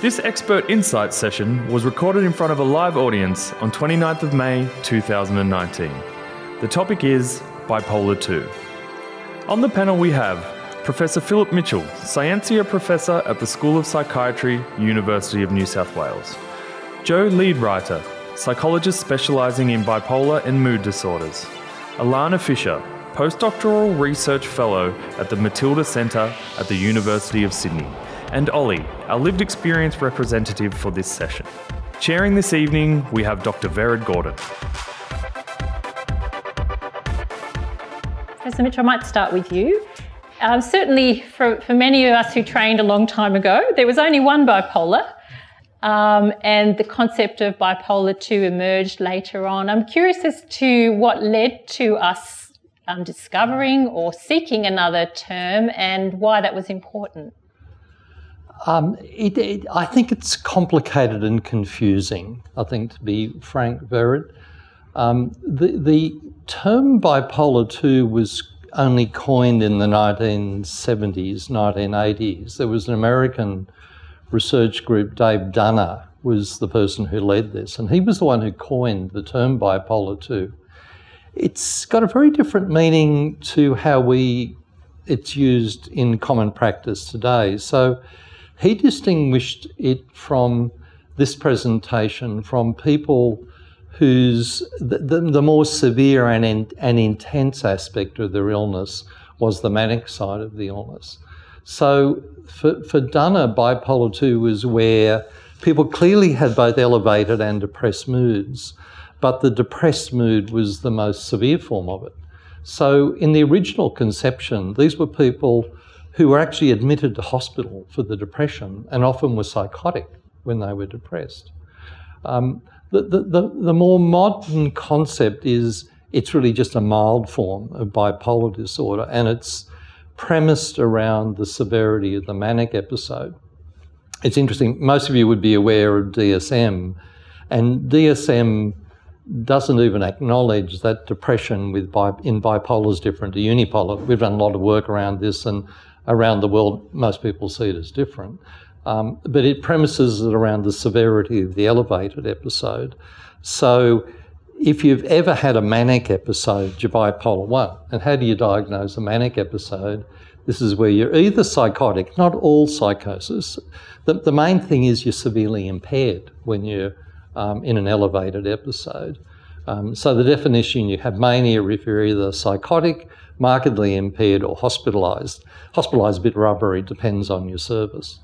This expert insight session was recorded in front of a live audience on 29th of May 2019. The topic is Bipolar 2. On the panel we have Professor Philip Mitchell, Scientia Professor at the School of Psychiatry, University of New South Wales. Joe Leadwriter, psychologist specialising in bipolar and mood disorders. Alana Fisher, postdoctoral research fellow at the Matilda Centre at the University of Sydney. And Ollie, our lived experience representative for this session. Chairing this evening, we have Dr. Vered Gordon. Professor Mitchell, I might start with you. Um, certainly, for, for many of us who trained a long time ago, there was only one bipolar, um, and the concept of bipolar 2 emerged later on. I'm curious as to what led to us um, discovering or seeking another term and why that was important. Um, it, it, I think it's complicated and confusing, I think, to be frank, Vered. Um, the, the term bipolar 2 was only coined in the 1970s, 1980s. There was an American research group, Dave Dunner was the person who led this, and he was the one who coined the term bipolar 2. It's got a very different meaning to how we it's used in common practice today. So he distinguished it from this presentation from people whose the, the, the more severe and, in, and intense aspect of their illness was the manic side of the illness. So for, for Dunner, bipolar 2 was where people clearly had both elevated and depressed moods, but the depressed mood was the most severe form of it. So in the original conception, these were people who were actually admitted to hospital for the depression and often were psychotic when they were depressed. Um, the, the, the, the more modern concept is it's really just a mild form of bipolar disorder and it's premised around the severity of the manic episode. It's interesting, most of you would be aware of DSM, and DSM doesn't even acknowledge that depression with bi- in bipolar is different to unipolar. We've done a lot of work around this, and around the world, most people see it as different. Um, but it premises it around the severity of the elevated episode. So if you've ever had a manic episode, you're bipolar 1. And how do you diagnose a manic episode? This is where you're either psychotic, not all psychosis. The, the main thing is you're severely impaired when you're um, in an elevated episode. Um, so the definition you have mania if you're either psychotic, markedly impaired, or hospitalised. Hospitalised a bit rubbery, depends on your service.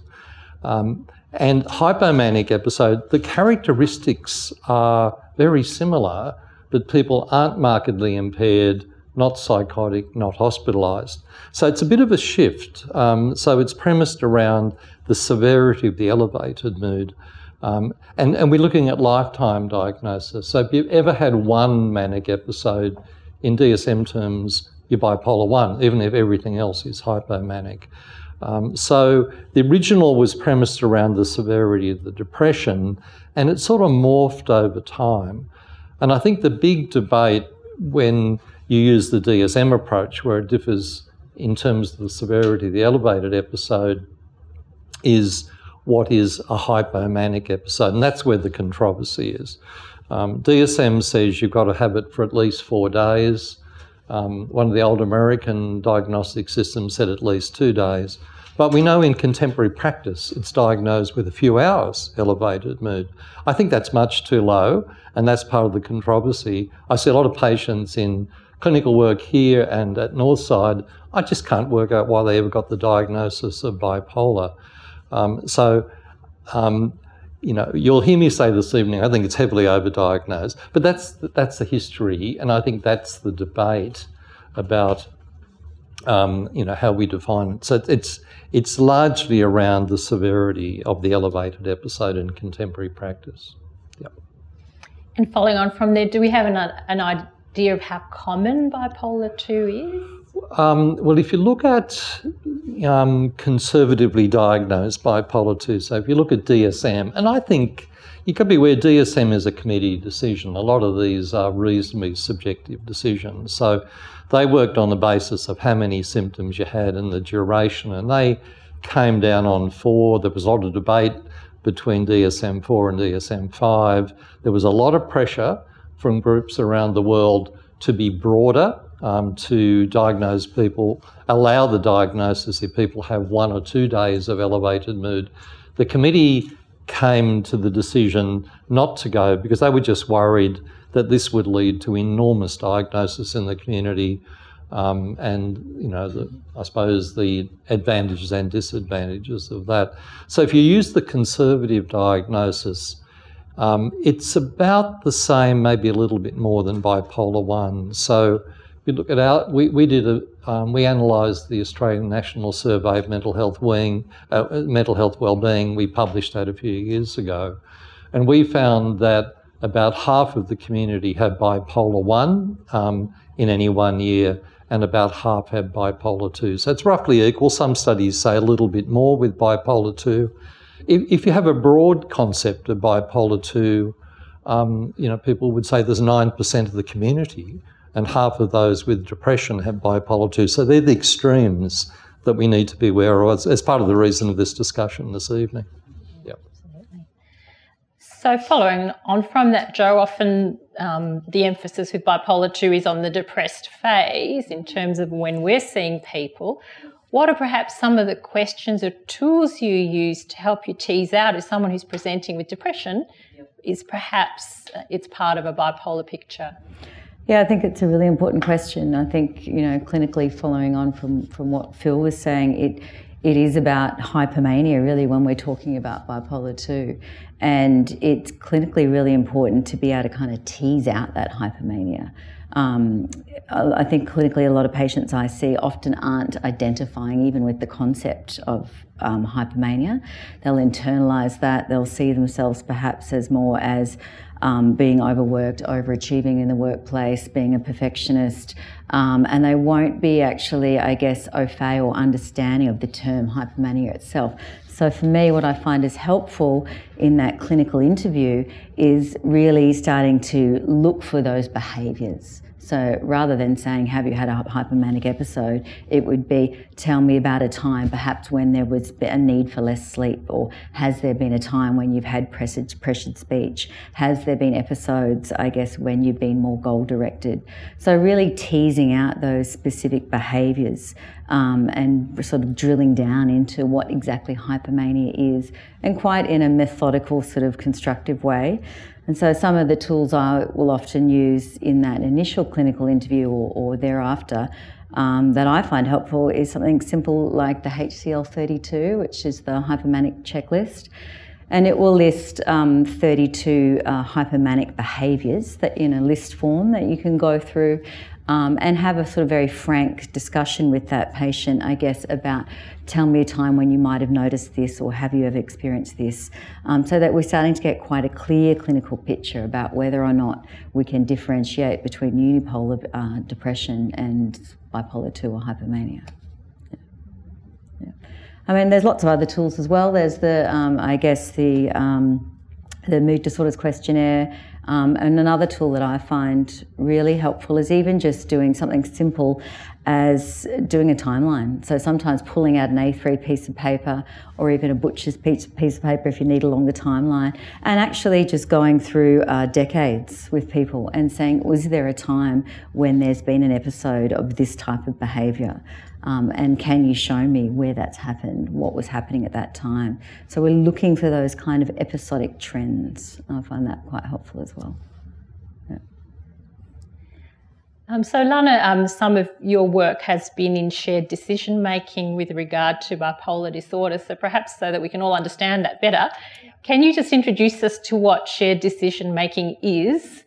Um, and hypomanic episode, the characteristics are very similar, but people aren't markedly impaired, not psychotic, not hospitalised. So it's a bit of a shift. Um, so it's premised around the severity of the elevated mood. Um, and, and we're looking at lifetime diagnosis. So if you've ever had one manic episode, in DSM terms, you're bipolar 1, even if everything else is hypomanic. Um, so the original was premised around the severity of the depression, and it sort of morphed over time. And I think the big debate when you use the DSM approach, where it differs in terms of the severity of the elevated episode, is what is a hypomanic episode, and that's where the controversy is. Um, DSM says you've got to have it for at least four days. Um, one of the old American diagnostic systems said at least two days. But we know in contemporary practice it's diagnosed with a few hours elevated mood. I think that's much too low, and that's part of the controversy. I see a lot of patients in clinical work here and at Northside. I just can't work out why they ever got the diagnosis of bipolar. Um, so, um, you know, you'll hear me say this evening, I think it's heavily overdiagnosed, but that's that's the history, and I think that's the debate about, um, you know, how we define it. So it's it's largely around the severity of the elevated episode in contemporary practice. Yep. And following on from there, do we have an, an idea of how common bipolar 2 is? Um, well, if you look at um, conservatively diagnosed bipolar 2, so if you look at DSM, and I think you could be aware DSM is a committee decision. A lot of these are reasonably subjective decisions. So they worked on the basis of how many symptoms you had and the duration, and they came down on four. There was a lot of debate. between DSM 4 and DSM 5. There was a lot of pressure from groups around the world to be broader, um, to diagnose people, allow the diagnosis if people have one or two days of elevated mood. The committee came to the decision not to go because they were just worried that this would lead to enormous diagnosis in the community. Um, and you know, the, I suppose the advantages and disadvantages of that. So, if you use the conservative diagnosis, um, it's about the same, maybe a little bit more than bipolar one. So, you look at our, we, we did a, um, we analysed the Australian National Survey of Mental Health Wing, uh, Mental Health Wellbeing. We published that a few years ago, and we found that about half of the community had bipolar 1 um, in any one year, and about half had bipolar 2. So it's roughly equal. Some studies say a little bit more with bipolar 2. If, if you have a broad concept of bipolar 2, um, you know, people would say there's 9% of the community, and half of those with depression have bipolar 2. So they're the extremes that we need to be aware of as, as part of the reason of this discussion this evening. Yep. Absolutely. So, following on from that, Joe, often um, the emphasis with bipolar 2 is on the depressed phase in terms of when we're seeing people. What are perhaps some of the questions or tools you use to help you tease out if someone who's presenting with depression is perhaps uh, it's part of a bipolar picture? Yeah, I think it's a really important question. I think, you know, clinically following on from, from what Phil was saying, it it is about hypomania really when we're talking about bipolar 2 and it's clinically really important to be able to kind of tease out that hypomania um, I think clinically a lot of patients I see often aren't identifying even with the concept of um. They'll internalise that, they'll see themselves perhaps as more as um, being overworked, overachieving in the workplace, being a perfectionist, um, and they won't be actually, I guess, au fait or understanding of the term hypomania itself. So for me, what I find is helpful in that clinical interview is really starting to look for those behaviours. So rather than saying, Have you had a hypomanic episode? it would be, Tell me about a time perhaps when there was a need for less sleep, or has there been a time when you've had pressured, pressured speech? Has there been episodes, I guess, when you've been more goal directed? So really teasing out those specific behaviours um, and sort of drilling down into what exactly hypomania is, and quite in a methodical, sort of constructive way. And so some of the tools I will often use in that initial clinical interview or, or thereafter um, that I find helpful is something simple like the HCL 32, which is the hypomanic checklist. And it will list um, 32 uh, hypomanic behaviours that in a list form that you can go through um, and have a sort of very frank discussion with that patient, I guess, about tell me a time when you might have noticed this or have you ever experienced this, um, so that we're starting to get quite a clear clinical picture about whether or not we can differentiate between unipolar uh, depression and bipolar 2 or hypomania. I mean, there's lots of other tools as well. There's the, um, I guess, the um, the mood disorders questionnaire. Um, and another tool that I find really helpful is even just doing something simple as doing a timeline. So sometimes pulling out an A3 piece of paper or even a butcher's piece, piece of paper if you need a longer timeline, and actually just going through uh, decades with people and saying, was there a time when there's been an episode of this type of behaviour? Um, and can you show me where that's happened, what was happening at that time? So we're looking for those kind of episodic trends. I find that quite helpful as well. Um, so, Lana, um, some of your work has been in shared decision making with regard to bipolar disorder. So, perhaps so that we can all understand that better, can you just introduce us to what shared decision making is,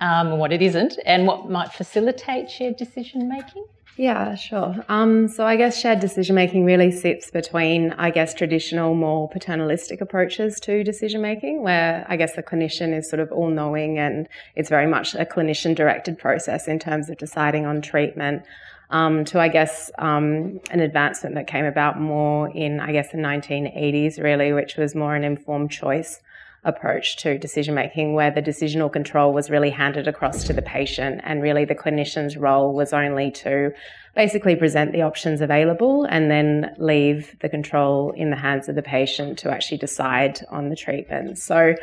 um, what it isn't, and what might facilitate shared decision making? Yeah, sure. Um, so I guess shared decision making really sits between, I guess, traditional, more paternalistic approaches to decision making, where I guess the clinician is sort of all knowing and it's very much a clinician directed process in terms of deciding on treatment. Um, to, I guess, um, an advancement that came about more in, I guess, the 1980s, really, which was more an informed choice approach to decision making where the decisional control was really handed across to the patient and really the clinician's role was only to basically present the options available and then leave the control in the hands of the patient to actually decide on the treatment. So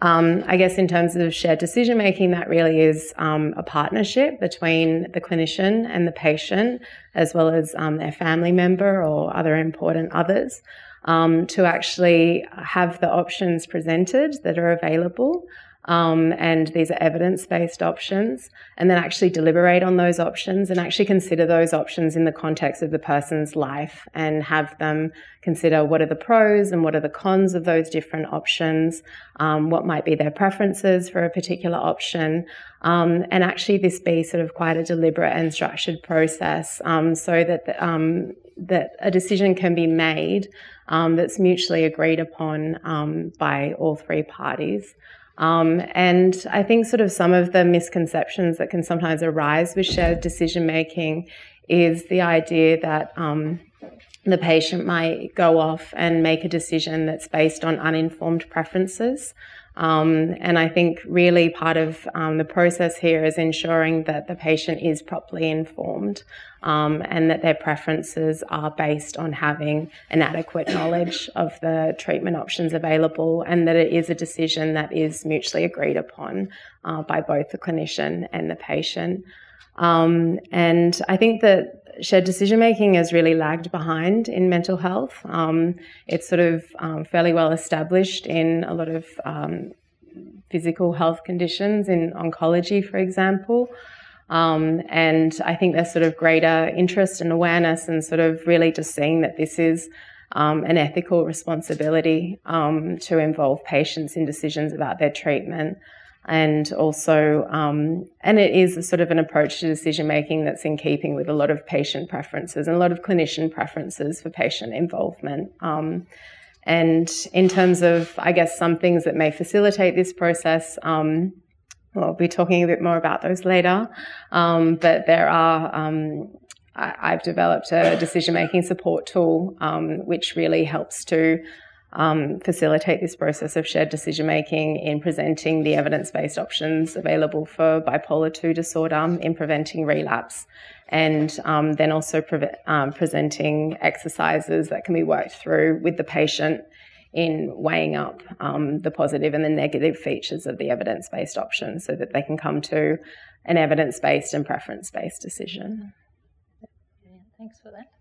um, I guess in terms of shared decision making, that really is um, a partnership between the clinician and the patient, as well as um, their family member or other important others, um, to actually have the options presented that are available um, and these are evidence based options, and then actually deliberate on those options and actually consider those options in the context of the person's life and have them consider what are the pros and what are the cons of those different options, um, what might be their preferences for a particular option, um, and actually this be sort of quite a deliberate and structured process um, so that the, um, that a decision can be made um, that's mutually agreed upon um, by all three parties. Um, and I think sort of some of the misconceptions that can sometimes arise with shared decision making is the idea that um, the patient might go off and make a decision that's based on uninformed preferences. Um, and I think really part of um, the process here is ensuring that the patient is properly informed um, and that their preferences are based on having an adequate knowledge of the treatment options available and that it is a decision that is mutually agreed upon uh, by both the clinician and the patient. Um, and I think that shared decision making has really lagged behind in mental health. Um, it's sort of um, fairly well established in a lot of um, physical health conditions, in oncology, for example. Um, and I think there's sort of greater interest and awareness, and sort of really just seeing that this is um, an ethical responsibility um, to involve patients in decisions about their treatment and also um, and it is sort of an approach to decision making that's in keeping with a lot of patient preferences and a lot of clinician preferences for patient involvement. Um, and in terms of i guess some things that may facilitate this process um, we'll be talking a bit more about those later. Um, but there are um, I, have developed a decision making support tool um, which really helps to um, facilitate this process of shared decision making in presenting the evidence based options available for bipolar 2 disorder in preventing relapse, and um, then also pre- um, presenting exercises that can be worked through with the patient in weighing up um, the positive and the negative features of the evidence based options so that they can come to an evidence based and preference based decision. Thanks for that.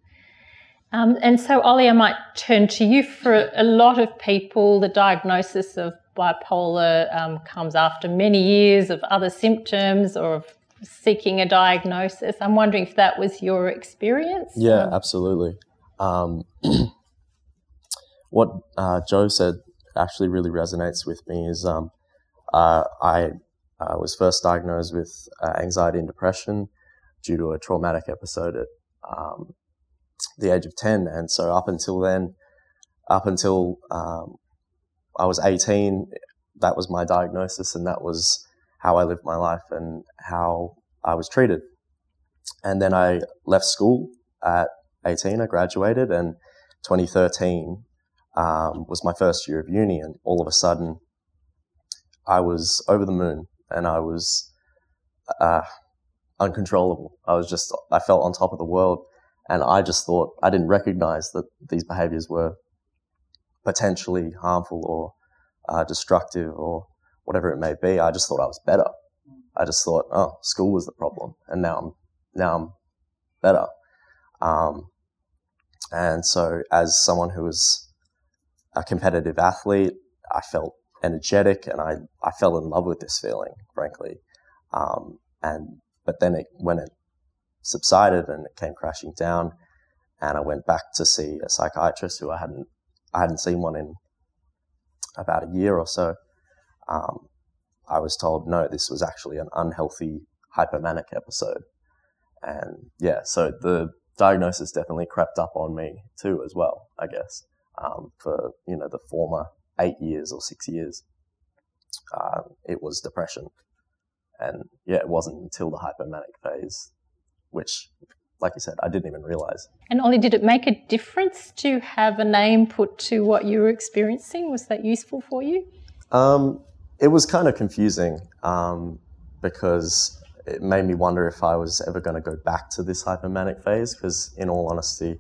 Um, and so, Ollie, I might turn to you. For a lot of people, the diagnosis of bipolar um, comes after many years of other symptoms or of seeking a diagnosis. I'm wondering if that was your experience. Yeah, absolutely. Um, what uh, Joe said actually really resonates with me is um, uh, I uh, was first diagnosed with uh, anxiety and depression due to a traumatic episode at um, the age of 10. And so up until then, up until um, I was 18, that was my diagnosis and that was how I lived my life and how I was treated. And then I left school at 18, I graduated, and 2013 um, was my first year of uni. And all of a sudden, I was over the moon and I was uh, uncontrollable. I was just, I felt on top of the world. And I just thought, I didn't recognize that these behaviors were potentially harmful or uh, destructive or whatever it may be. I just thought I was better. I just thought, oh, school was the problem. And now I'm, now I'm better. Um, and so as someone who was a competitive athlete, I felt energetic and I, I fell in love with this feeling, frankly. Um, and, but then it, when it subsided and it came crashing down. And I went back to see a psychiatrist who I hadn't I hadn't seen one in about a year or so. Um, I was told no, this was actually an unhealthy hypomanic episode, and yeah, so the diagnosis definitely crept up on me too as well. I guess um, for you know the former eight years or six years, uh, it was depression, and yeah, it wasn't until the hypomanic phase which, like you said, I didn't even realize. And Ollie, did it make a difference to have a name put to what you were experiencing? Was that useful for you? Um, it was kind of confusing um, because it made me wonder if I was ever going to go back to this hypomanic phase. Because, in all honesty,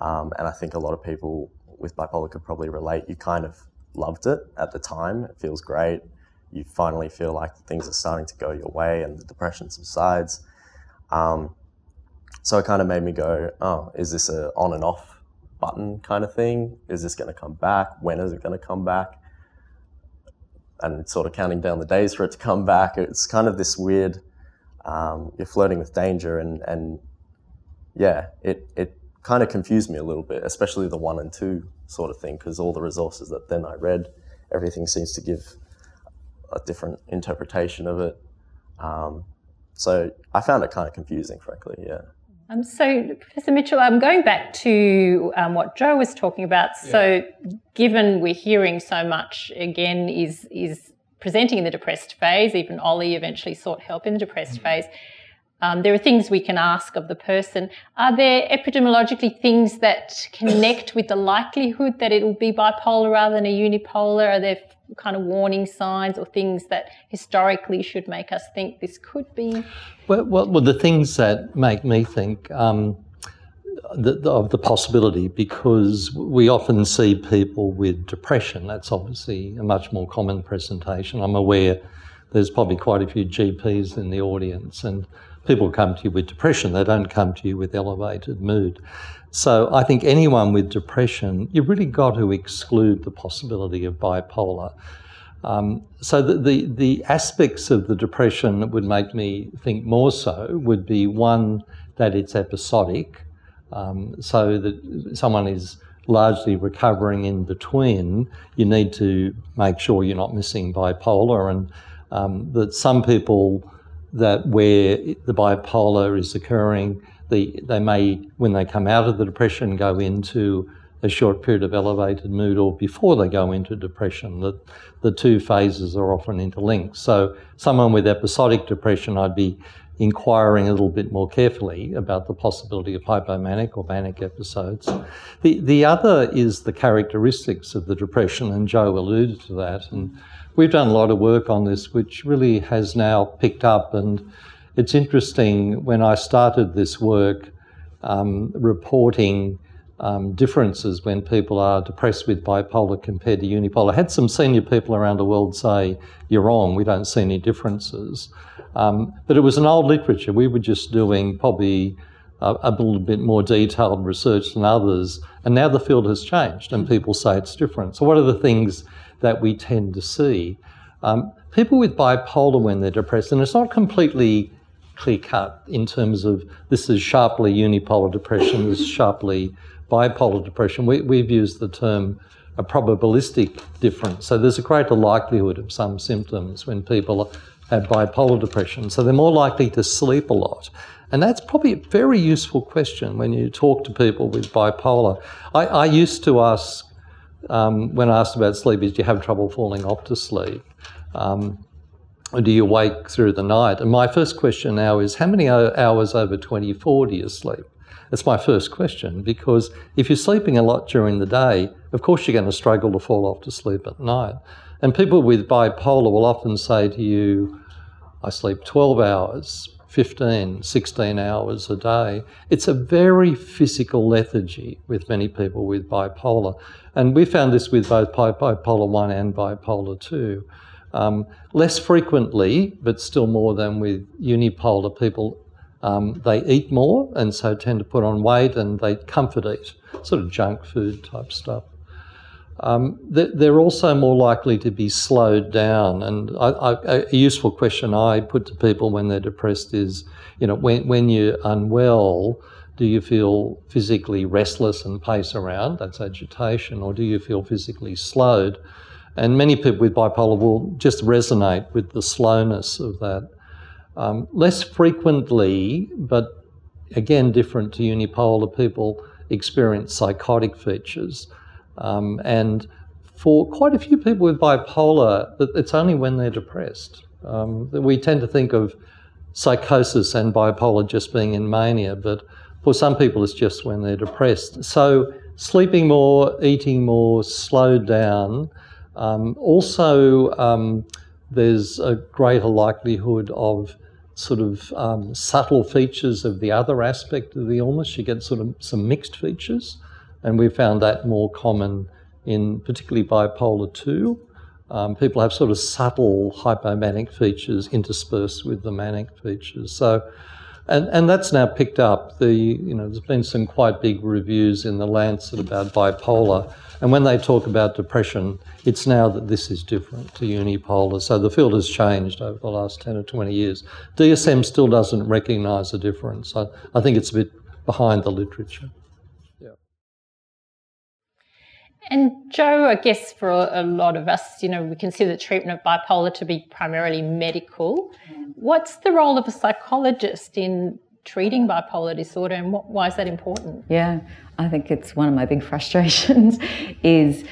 um, and I think a lot of people with bipolar could probably relate, you kind of loved it at the time. It feels great. You finally feel like things are starting to go your way and the depression subsides. Um, so it kind of made me go, oh, is this a on and off button kind of thing? Is this going to come back? When is it going to come back? And sort of counting down the days for it to come back. It's kind of this weird. Um, you're flirting with danger, and and yeah, it it kind of confused me a little bit, especially the one and two sort of thing, because all the resources that then I read, everything seems to give a different interpretation of it. Um, so I found it kind of confusing, frankly. Yeah. Um, so, Professor Mitchell, I'm going back to um, what Joe was talking about. Yeah. So, given we're hearing so much again, is is presenting in the depressed phase. Even Ollie eventually sought help in the depressed mm-hmm. phase. Um, there are things we can ask of the person. Are there epidemiologically things that connect with the likelihood that it will be bipolar rather than a unipolar? Are there kind of warning signs or things that historically should make us think this could be? Well, well, well the things that make me think um, the, the, of the possibility, because we often see people with depression. That's obviously a much more common presentation. I'm aware there's probably quite a few GPs in the audience, and people come to you with depression, they don't come to you with elevated mood. So I think anyone with depression, you've really got to exclude the possibility of bipolar. Um, so the, the, the aspects of the depression that would make me think more so would be one that it's episodic, um, so that someone is largely recovering in between. You need to make sure you're not missing bipolar, and um, that some people that where the bipolar is occurring, the, they may, when they come out of the depression, go into a short period of elevated mood or before they go into depression. The, the two phases are often interlinked. So, someone with episodic depression, I'd be inquiring a little bit more carefully about the possibility of hypomanic or manic episodes. The, the other is the characteristics of the depression, and Joe alluded to that. And we've done a lot of work on this, which really has now picked up. And it's interesting when I started this work, um, reporting um, differences when people are depressed with bipolar compared to unipolar. I had some senior people around the world say, You're wrong, we don't see any differences. Um, but it was an old literature. We were just doing probably a, a, little bit more detailed research than others. And now the field has changed and people say it's different. So, what are the things that we tend to see. Um, people with bipolar, when they're depressed, and it's not completely clear cut in terms of this is sharply unipolar depression, this is sharply bipolar depression. We, we've used the term a probabilistic difference. So there's a greater likelihood of some symptoms when people have bipolar depression. So they're more likely to sleep a lot. And that's probably a very useful question when you talk to people with bipolar. I, I used to ask um, when asked about sleep, is do you have trouble falling off to sleep? Um, or do you wake through the night? And my first question now is how many hours over 24 do you sleep? That's my first question because if you're sleeping a lot during the day, of course you're going to struggle to fall off to sleep at night. And people with bipolar will often say to you, I sleep 12 hours, 15, 16 hours a day. It's a very physical lethargy with many people with bipolar. And we found this with both bipolar 1 and bipolar 2. Um, less frequently, but still more than with unipolar people, um, they eat more and so tend to put on weight and they comfort eat, sort of junk food type stuff. Um, they're also more likely to be slowed down. And I, I, a useful question I put to people when they're depressed is, you know, when, when you're unwell, do you feel physically restless and pace around? That's agitation. Or do you feel physically slowed? And many people with bipolar will just resonate with the slowness of that. Um, less frequently, but again different to unipolar, people experience psychotic features. Um, and for quite a few people with bipolar, it's only when they're depressed. Um, we tend to think of psychosis and bipolar just being in mania, but for some people, it's just when they're depressed. So, sleeping more, eating more, slowed down, Um, also, um, there's a greater likelihood of sort of um, subtle features of the other aspect of the illness. You get sort of some mixed features, and we found that more common in particularly bipolar 2. Um, people have sort of subtle hypomanic features interspersed with the manic features. So, and, and that's now picked up. The you know there's been some quite big reviews in the Lancet about bipolar, and when they talk about depression, it's now that this is different to unipolar. So the field has changed over the last ten or twenty years. DSM still doesn't recognise the difference. I, I think it's a bit behind the literature. And Joe, I guess for a lot of us, you know, we consider the treatment of bipolar to be primarily medical. Mm. What's the role of a psychologist in treating bipolar disorder and what, why is that important? Yeah, I think it's one of my big frustrations is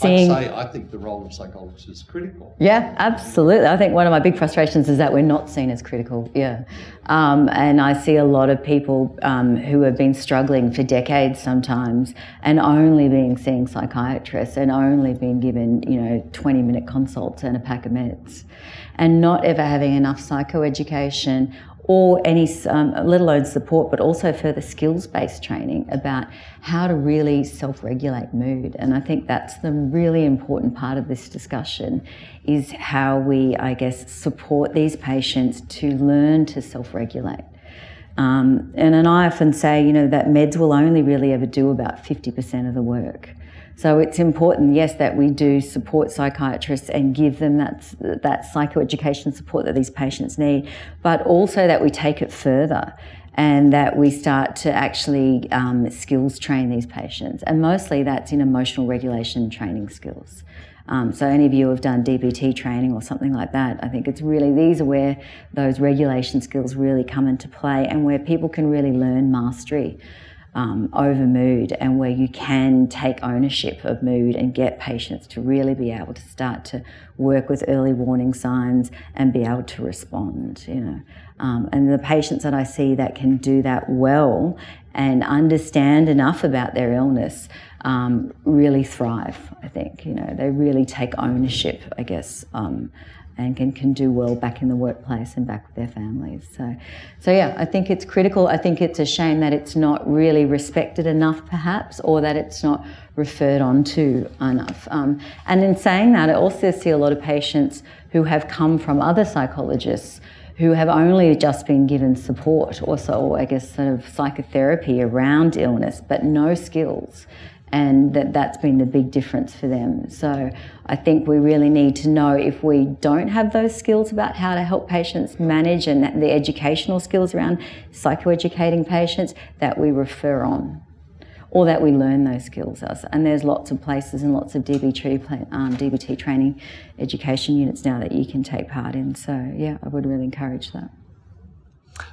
seeing. I'd say I think the role of psychologists is critical. Yeah, absolutely. I think one of my big frustrations is that we're not seen as critical. Yeah. Um, and I see a lot of people um, who have been struggling for decades sometimes and only being seeing psychiatrists and only being given, you know, 20 minute consults and a pack of meds and not ever having enough psychoeducation or any, um, let alone support, but also further skills based training about how to really self regulate mood. And I think that's the really important part of this discussion is how we, I guess, support these patients to learn to self regulate. Um, and, and I often say, you know, that meds will only really ever do about 50% of the work. So it's important, yes, that we do support psychiatrists and give them that, that psychoeducation support that these patients need, but also that we take it further and that we start to actually um, skills train these patients. And mostly that's in emotional regulation training skills. Um, so any of you have done DBT training or something like that, I think it's really these are where those regulation skills really come into play and where people can really learn mastery um, over mood and where you can take ownership of mood and get patients to really be able to start to work with early warning signs and be able to respond, you know. Um, and the patients that I see that can do that well and understand enough about their illness um, really thrive, I think. You know, they really take ownership, I guess, um, and can, can do well back in the workplace and back with their families. So, so yeah, I think it's critical. I think it's a shame that it's not really respected enough, perhaps, or that it's not referred on to enough. Um, and in saying that, I also see a lot of patients who have come from other psychologists who have only just been given support, also, I guess, sort of psychotherapy around illness, but no skills and that that's been the big difference for them. So I think we really need to know if we don't have those skills about how to help patients manage and the educational skills around psychoeducating patients that we refer on or that we learn those skills. Us. And there's lots of places and lots of DBT, um, DBT training education units now that you can take part in. So yeah, I would really encourage that.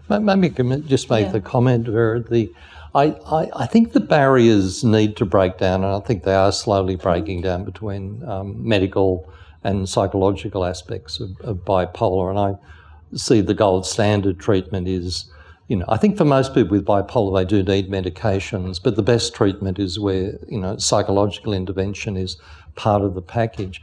Maybe can just make yeah. the comment where the I, I, I, think the barriers need to break down, and I think they are slowly breaking down between um, medical and psychological aspects of, of, bipolar. And I see the gold standard treatment is, you know, I think for most people with bipolar, they do need medications, but the best treatment is where, you know, psychological intervention is part of the package.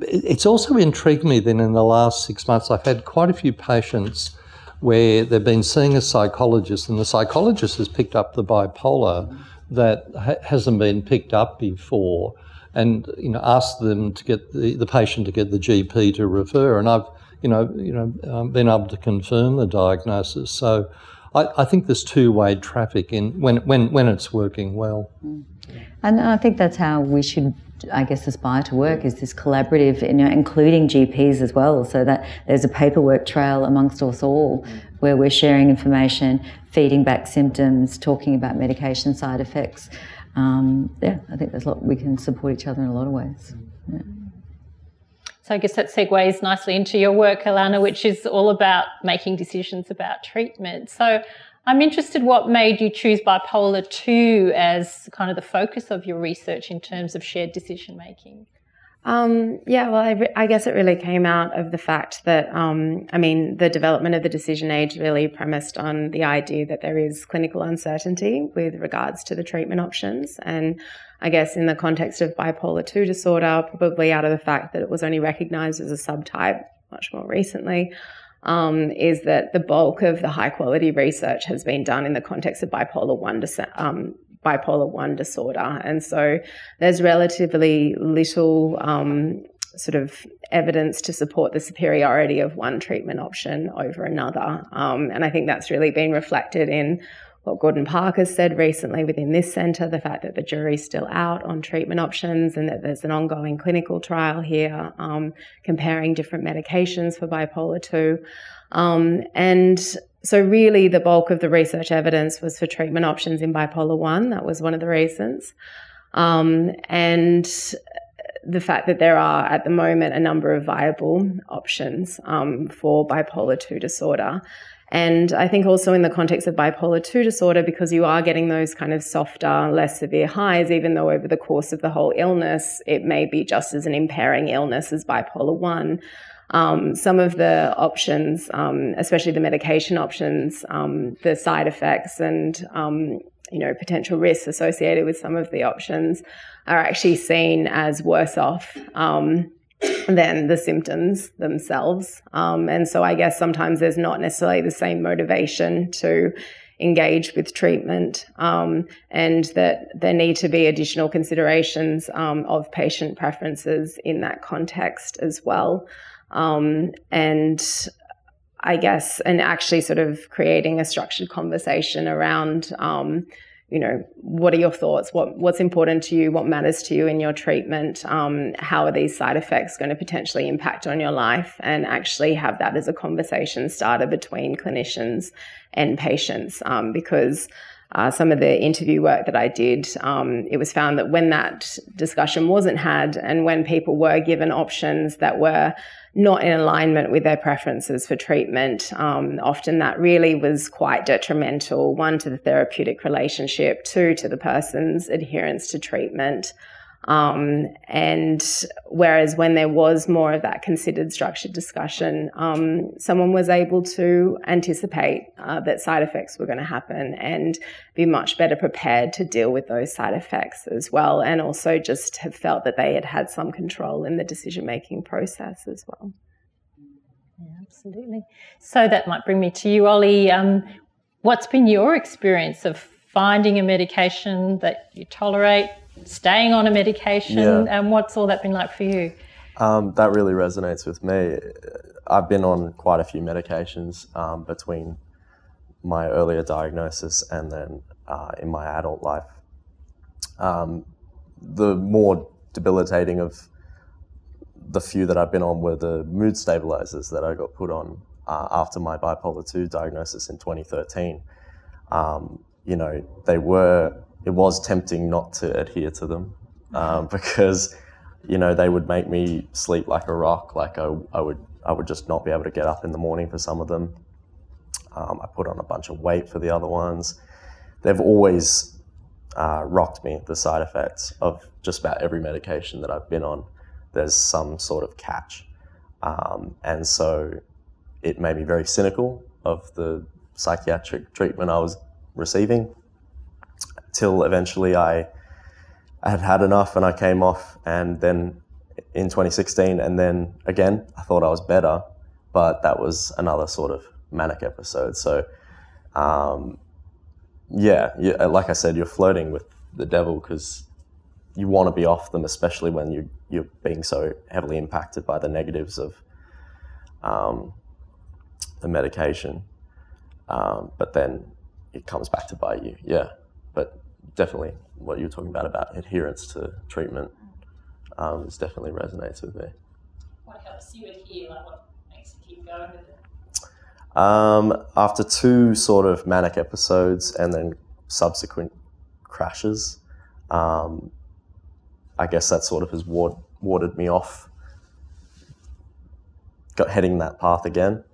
It's also intrigued me that in the last six months, I've had quite a few patients where they've been seeing a psychologist, and the psychologist has picked up the bipolar that ha- hasn't been picked up before, and you know asked them to get the, the patient to get the GP to refer, and I've you know you know um, been able to confirm the diagnosis. So. I, I think there's two-way traffic in when, when, when it's working well. And I think that's how we should I guess, aspire to work is this collaborative, you know, including GPs as well, so that there's a paperwork trail amongst us all where we're sharing information, feeding back symptoms, talking about medication side effects. Um, yeah, I think there's a lot we can support each other in a lot of ways. Yeah. So I guess that segues nicely into your work, Alana, which is all about making decisions about treatment. So I'm interested what made you choose bipolar 2 as kind of the focus of your research in terms of shared decision making. Um, yeah, well, I, re- I, guess it really came out of the fact that, um, I mean, the development of the decision aid really premised on the idea that there is clinical uncertainty with regards to the treatment options. And I guess in the context of bipolar 2 disorder, probably out of the fact that it was only recognized as a subtype much more recently, um, is that the bulk of the high quality research has been done in the context of bipolar 1 um, bipolar 1 disorder. And so there's relatively little um, sort of evidence to support the superiority of one treatment option over another. Um, and I think that's really been reflected in what Gordon Parker said recently within this centre the fact that the jury's still out on treatment options and that there's an ongoing clinical trial here um, comparing different medications for bipolar 2. Um, and so, really, the bulk of the research evidence was for treatment options in bipolar 1. That was one of the reasons. Um, and the fact that there are at the moment a number of viable options um, for bipolar 2 disorder. And I think also in the context of bipolar 2 disorder, because you are getting those kind of softer, less severe highs, even though over the course of the whole illness, it may be just as an impairing illness as bipolar 1. Um, some of the options, um, especially the medication options, um, the side effects and um, you know potential risks associated with some of the options are actually seen as worse off um, than the symptoms themselves. Um, and so I guess sometimes there's not necessarily the same motivation to engage with treatment um, and that there need to be additional considerations um, of patient preferences in that context as well. Um, and I guess, and actually sort of creating a structured conversation around um, you know, what are your thoughts? What what's important to you? What matters to you in your treatment? Um, how are these side effects going to potentially impact on your life? And actually have that as a conversation starter between clinicians and patients, um, because. Uh, some of the interview work that I did, um, it was found that when that discussion wasn't had and when people were given options that were not in alignment with their preferences for treatment. Um, often that really was quite detrimental, one, to the therapeutic relationship, two, to the person's adherence to treatment. Um, and whereas when there was more of that considered structured discussion, um, someone was able to anticipate uh, that side effects were going to happen and be much better prepared to deal with those side effects as well. And also just have felt that they had had some control in the decision making process as well. Yeah, absolutely. So that might bring me to you, Ollie. Um, what's been your experience of finding a medication that you tolerate staying on a medication? Yeah. And what's all that been like for you? Um, that really resonates with me. I've been on quite a few medications um, between my earlier diagnosis and then uh, in my adult life. Um, the more debilitating of the few that I've been on were the mood stabilizers that I got put on uh, after my bipolar 2 diagnosis in 2013. Um, you know, they were it was tempting not to adhere to them um, because you know they would make me sleep like a rock. Like I, I would I would just not be able to get up in the morning for some of them. Um, I put on a bunch of weight for the other ones. They've always uh, rocked me. The side effects of just about every medication that I've been on, there's some sort of catch, um, and so it made me very cynical of the psychiatric treatment I was receiving till eventually I, had had enough and I came off. And then in 2016, and then again, I thought I was better, but that was another sort of manic episode. So, um, yeah, you, like I said, you're flirting with the devil because you want to be off them, especially when you you're being so heavily impacted by the negatives of um, the medication. Um, but then it comes back to bite you. Yeah, definitely what you're talking about about adherence to treatment um, is definitely resonates with me. What helps you adhere? Like what makes you keep going with it? Um, after two sort of manic episodes and then subsequent crashes, um, I guess that sort of has ward, warded me off. Got heading that path again.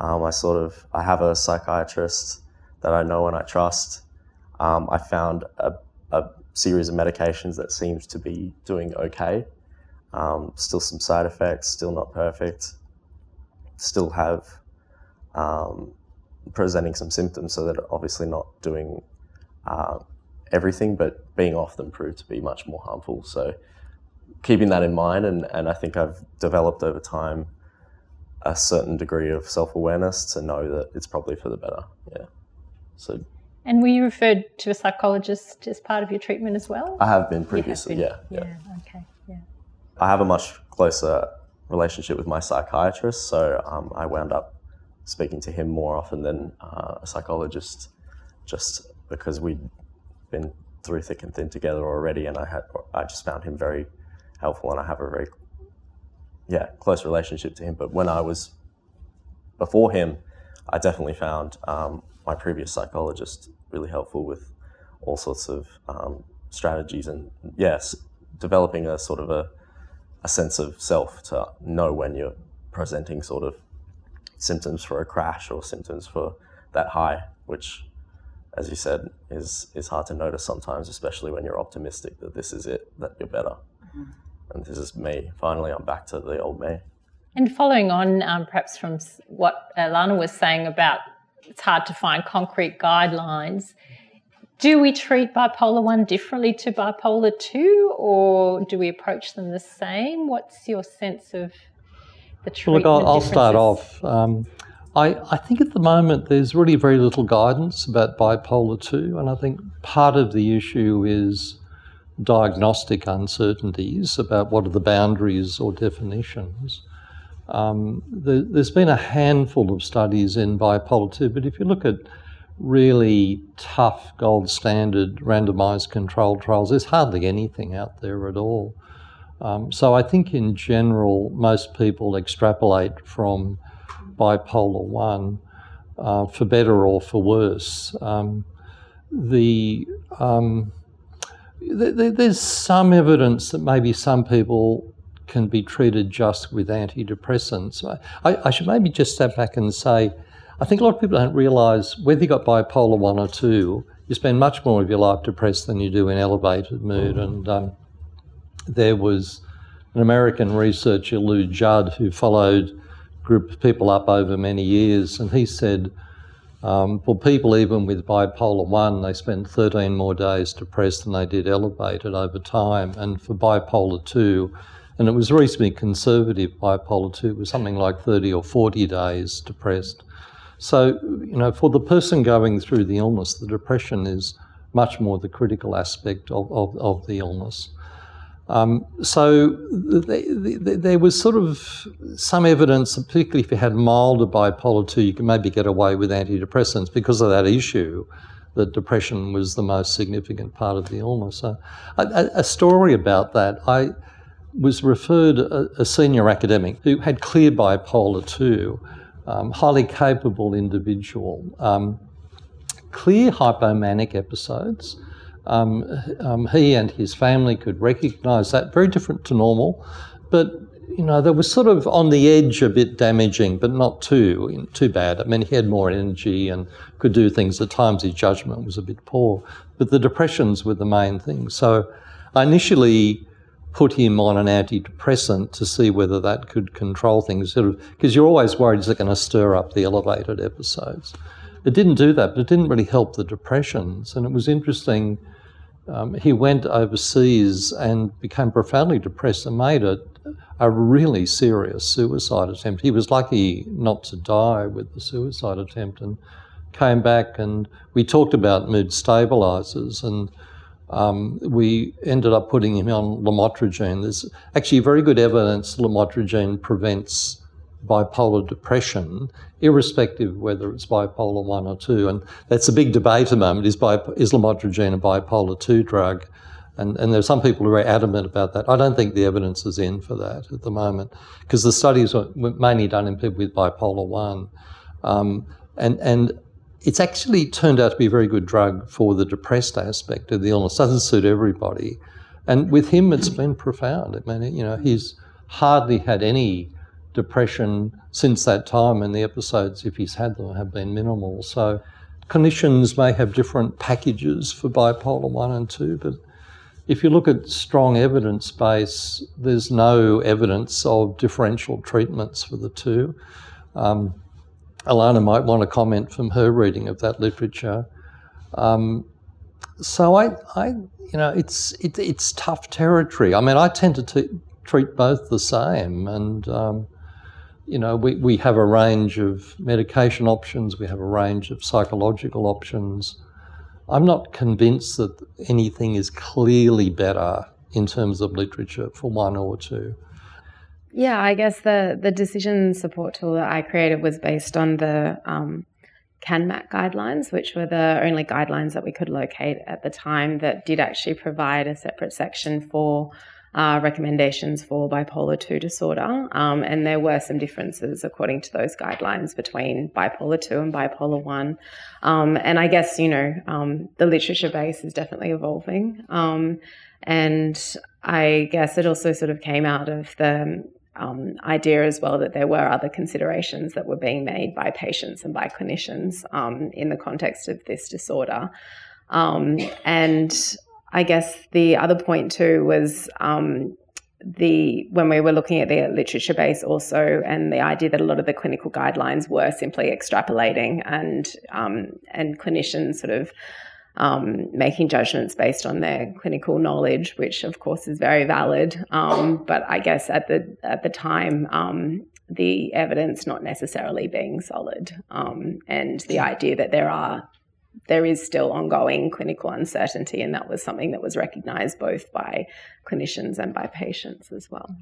Um, I sort of I have a psychiatrist that I know and I trust um, I found a, a, series of medications that seems to be doing okay. Um, still some side effects, still not perfect, still have um, presenting some symptoms, so that obviously not doing uh, everything, but being off them proved to be much more harmful. So keeping that in mind, and, and I think I've developed over time a certain degree of self awareness to know that it's probably for the better. Yeah. So. And were you referred to a psychologist as part of your treatment as well? I have been previously. Have been. Yeah, yeah. Yeah. Okay. Yeah. I have a much closer relationship with my psychiatrist, so um, I wound up speaking to him more often than uh, a psychologist, just because we'd been through thick and thin together already, and I had I just found him very helpful, and I have a very yeah close relationship to him. But when I was before him, I definitely found um, my previous psychologist really helpful with all sorts of um, strategies and yes, developing a sort of a, a sense of self to know when you're presenting sort of symptoms for a crash or symptoms for that high, which, as you said, is is hard to notice sometimes, especially when you're optimistic that this is it, that you're better, mm-hmm. and this is me. Finally, I'm back to the old me. And following on, um, perhaps from what Lana was saying about it's hard to find concrete guidelines. Do we treat bipolar 1 differently to bipolar 2 or do we approach them the same? What's your sense of the treatment? Well, look, I'll, I'll start off. Um, I, I, think at the moment there's really very little guidance about bipolar 2, and I think part of the issue is diagnostic uncertainties about what are the boundaries or definitions. Um, the, there's been a handful of studies in bipolar 2, but if you look at really tough gold standard randomized controlled trials, there's hardly anything out there at all. Um, so I think in general, most people extrapolate from bipolar 1 uh, for better or for worse. Um, the, um, th- th- there's some evidence that maybe some people can be treated just with antidepressants. I, I, should maybe just step back and say, I think a lot of people don't realise whether you've got bipolar 1 or 2, you spend much more of your life depressed than you do in elevated mood. And um, there was an American researcher, Lou Judd, who followed a group of people up over many years, and he said, um, for people even with bipolar 1, they spent 13 more days depressed than they did elevated over time. And for bipolar 2, and it was reasonably conservative bipolar 2, it was something like 30 or 40 days depressed. So, you know, for the person going through the illness, the depression is much more the critical aspect of, of, of the illness. Um, so there was sort of some evidence, particularly if you had milder bipolar 2, you could maybe get away with antidepressants because of that issue that depression was the most significant part of the illness. So, a, a story about that, I was referred a, a senior academic who had clear bipolar 2, um, highly capable individual, um, clear hypomanic episodes. Um, um, he and his family could recognise that, very different to normal, but you know, they were sort of on the edge a bit damaging, but not too too bad. I mean, he had more energy and could do things. At times, his judgment was a bit poor, but the depressions were the main thing. So, I initially put him on an antidepressant to see whether that could control things, sort of, because you're always worried is it going to stir up the elevated episodes. It didn't do that, but it didn't really help the depressions. And it was interesting. Um, he went overseas and became profoundly depressed and made a, a really serious suicide attempt. He was lucky not to die with the suicide attempt and came back and we talked about mood stabilizers and um, we ended up putting him on lamotrigine. There's actually very good evidence lamotrigine prevents bipolar depression, irrespective of whether it's bipolar 1 or 2. And that's a big debate at the moment is, is lamotrigine a bipolar 2 drug? And, and are some people who are adamant about that. I don't think the evidence is in for that at the moment because the studies were mainly done in people with bipolar 1. Um, and, and it's actually turned out to be a very good drug for the depressed aspect of the illness. Doesn't suit everybody, and with him, it's been profound. I mean, you know, he's hardly had any depression since that time, and the episodes, if he's had them, have been minimal. So, clinicians may have different packages for bipolar one and two, but if you look at strong evidence base, there's no evidence of differential treatments for the two. Um, Alana might want to comment from her reading of that literature. Um, so I, I, you know, it's it, it's tough territory. I mean, I tend to t- treat both the same, and um, you know, we, we have a range of medication options, we have a range of psychological options. I'm not convinced that anything is clearly better in terms of literature for one or two. Yeah, I guess the the decision support tool that I created was based on the um, CANMAT guidelines, which were the only guidelines that we could locate at the time that did actually provide a separate section for uh, recommendations for bipolar 2 disorder. Um, and there were some differences according to those guidelines between bipolar 2 and bipolar 1. Um, and I guess, you know, um, the literature base is definitely evolving. Um, and I guess it also sort of came out of the um, idea as well that there were other considerations that were being made by patients and by clinicians um, in the context of this disorder. Um, and I guess the other point too was um, the when we were looking at the literature base also, and the idea that a lot of the clinical guidelines were simply extrapolating and um, and clinicians sort of um, making judgments based on their clinical knowledge, which of course is very valid. Um, but I guess at the at the time, um, the evidence not necessarily being solid, um, and the idea that there are there is still ongoing clinical uncertainty, and that was something that was recognised both by clinicians and by patients as well.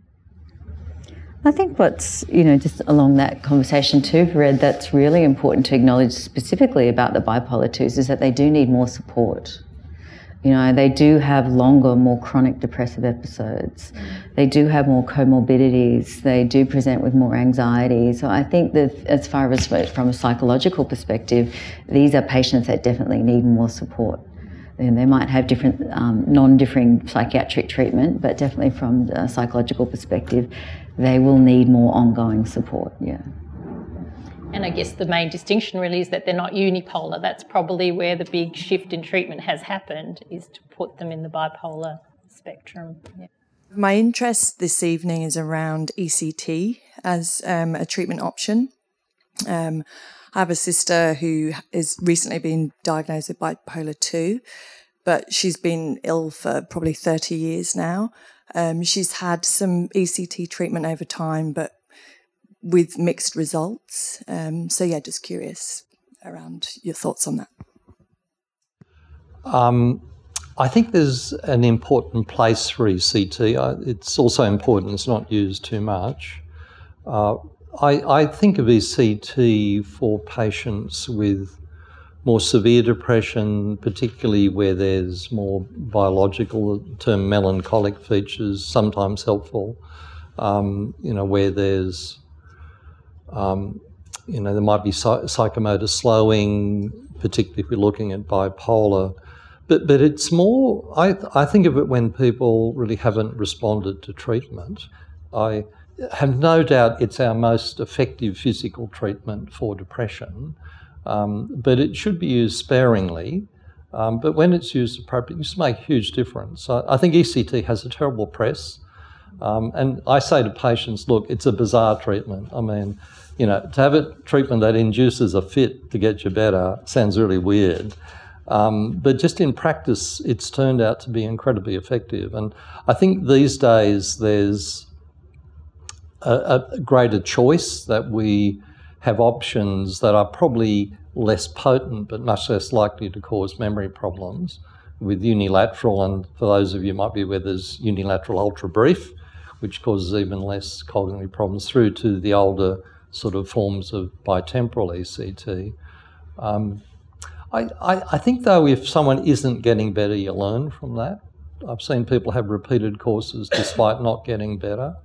I think what's, you know, just along that conversation too, Red, that's really important to acknowledge specifically about the bipolar 2s is that they do need more support. You know, they do have longer, more chronic depressive episodes. They do have more comorbidities. They do present with more anxiety. So I think that as far as from a psychological perspective, these are patients that definitely need more support. And they might have different, um, non-differing psychiatric treatment, but definitely from a psychological perspective, they will need more ongoing support. Yeah. And I guess the main distinction really is that they're not unipolar. That's probably where the big shift in treatment has happened, is to put them in the bipolar spectrum. Yeah. My interest this evening is around ECT as um, a treatment option. Um, I have a sister who has recently been diagnosed with bipolar 2, but she's been ill for probably 30 years now. Um, she's had some ECT treatment over time, but with mixed results. Um, so, yeah, just curious around your thoughts on that. Um, I think there's an important place for ECT. It's also important it's not used too much. Uh, I, I, think of ECT for patients with more severe depression, particularly where there's more biological, term melancholic features, sometimes helpful. Um, you know, where there's, um, you know, there might be psychomotor slowing, particularly if we're looking at bipolar. But, but it's more, I, I think of it when people really haven't responded to treatment. I have no doubt it's our most effective physical treatment for depression. Um, but it should be used sparingly. Um, but when it's used appropriately, it's make a huge difference. I, I think ECT has a terrible press. Um, and I say to patients, look, it's a bizarre treatment. I mean, you know, to have a treatment that induces a fit to get you better sounds really weird. Um, but just in practice, it's turned out to be incredibly effective. And I think these days there's a, a greater choice that we have options that are probably less potent but much less likely to cause memory problems with unilateral, and for those of you might be aware, there's unilateral ultra brief, which causes even less cognitive problems, through to the older sort of forms of bitemporal ECT. Um, I, I, I, think, though, if someone isn't getting better, you learn from that. I've seen people have repeated courses despite not getting better.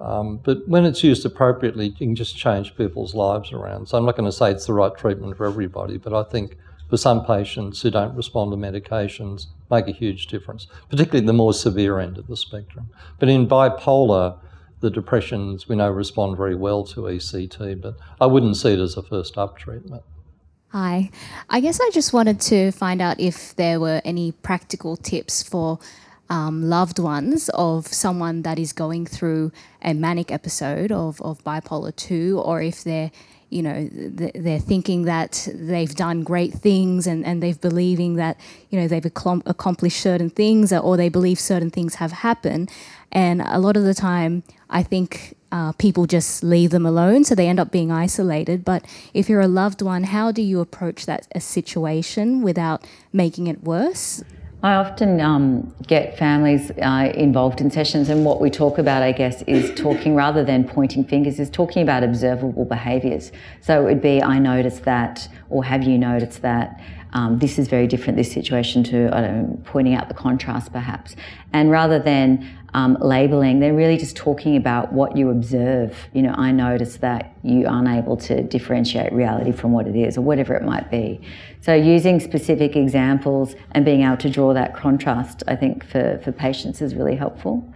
Um, but when it's used appropriately, you can just change people's lives around. So I'm not going to say it's the right treatment for everybody, but I think for some patients who don't respond to medications, make a huge difference, particularly the more severe end of the spectrum. But in bipolar, the depressions we know respond very well to ECT, but I wouldn't see it as a first up treatment. Hi. I guess I just wanted to find out if there were any practical tips for um, loved ones of someone that is going through a manic episode of, of bipolar 2, or if they're you know they're thinking that they've done great things and, and they're believing that you know they've accomplished certain things or they believe certain things have happened. And a lot of the time i think uh, people just leave them alone so they end up being isolated. But if you're a loved one how do you approach that a situation without making it worse I often um, get families uh, involved in sessions, and what we talk about, I guess, is talking rather than pointing fingers, is talking about observable behaviours. So it would be, I noticed that, or have you noticed that? Um, this is very different, this situation, to know, pointing out the contrast perhaps. And rather than um, labeling, they're really just talking about what you observe. You know, I notice that you aren't able to differentiate reality from what it is, or whatever it might be. So, using specific examples and being able to draw that contrast, I think, for, for patients is really helpful.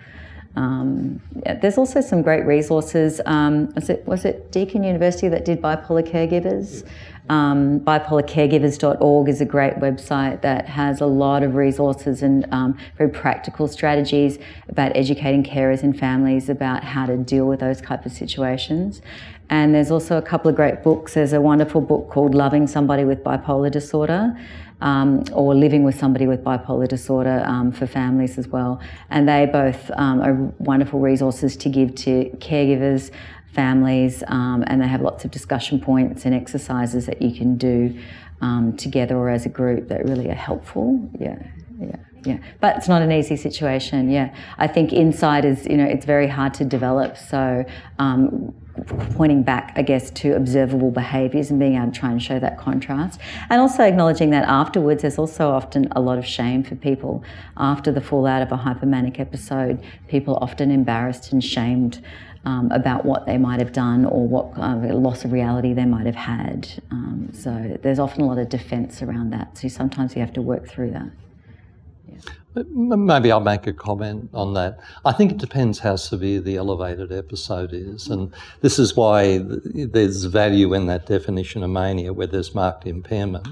Um, yeah, there's also some great resources. Um, was, it, was it Deakin University that did bipolar caregivers? Um, bipolarcaregivers.org is a great website that has a lot of resources and um, very practical strategies about educating carers and families about how to deal with those type of situations. And there's also a couple of great books. There's a wonderful book called Loving Somebody with Bipolar Disorder. Um, or living with somebody with bipolar disorder um, for families as well. And they both um, are wonderful resources to give to caregivers, families, um, and they have lots of discussion points and exercises that you can do um, together or as a group that really are helpful. Yeah, yeah. Yeah, but it's not an easy situation. Yeah, I think inside is you know it's very hard to develop. So um, pointing back, I guess, to observable behaviours and being able to try and show that contrast. And also acknowledging that afterwards, there's also often a lot of shame for people. After the fallout of a hypomanic episode, people often embarrassed and shamed um, about what they might have done or what loss of reality they might have had. Um, so there's often a lot of defence around that. So sometimes you have to work through that. Maybe I'll make a comment on that. I think it depends how severe the elevated episode is. And this is why there's value in that definition of mania where there's marked impairment,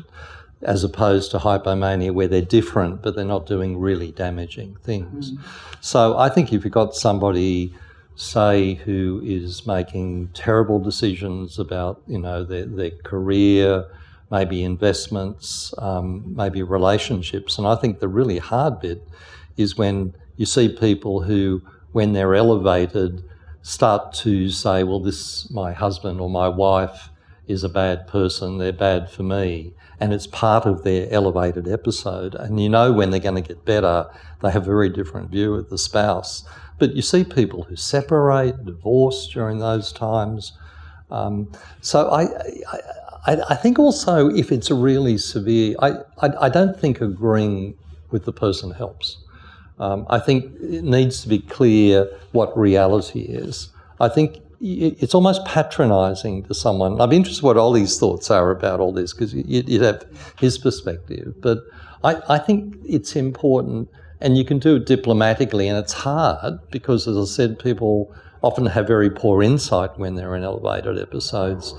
as opposed to hypomania where they're different but they're not doing really damaging things. Mm. So I think if you've got somebody say who is making terrible decisions about you know their, their career maybe investments um, maybe relationships. And i think the really hard bit is when you see people who when they're elevated start to say well this my husband or my wife is a bad person they're bad for me. And it's part of their elevated episode. And you know when they're going to get better they have a very different view of the spouse but you see people who separate, divorce during those times. Um, so I, I, I, think also if it's really severe, I, I, I don't think agreeing with the person helps. Um, I think it needs to be clear what reality is. I think it's almost patronising to someone. I'm interested what Ollie's thoughts are about all this because you'd have his perspective. But I, I think it's important and you can do it diplomatically, and it's hard because, as I said, people often have very poor insight when they're in elevated episodes.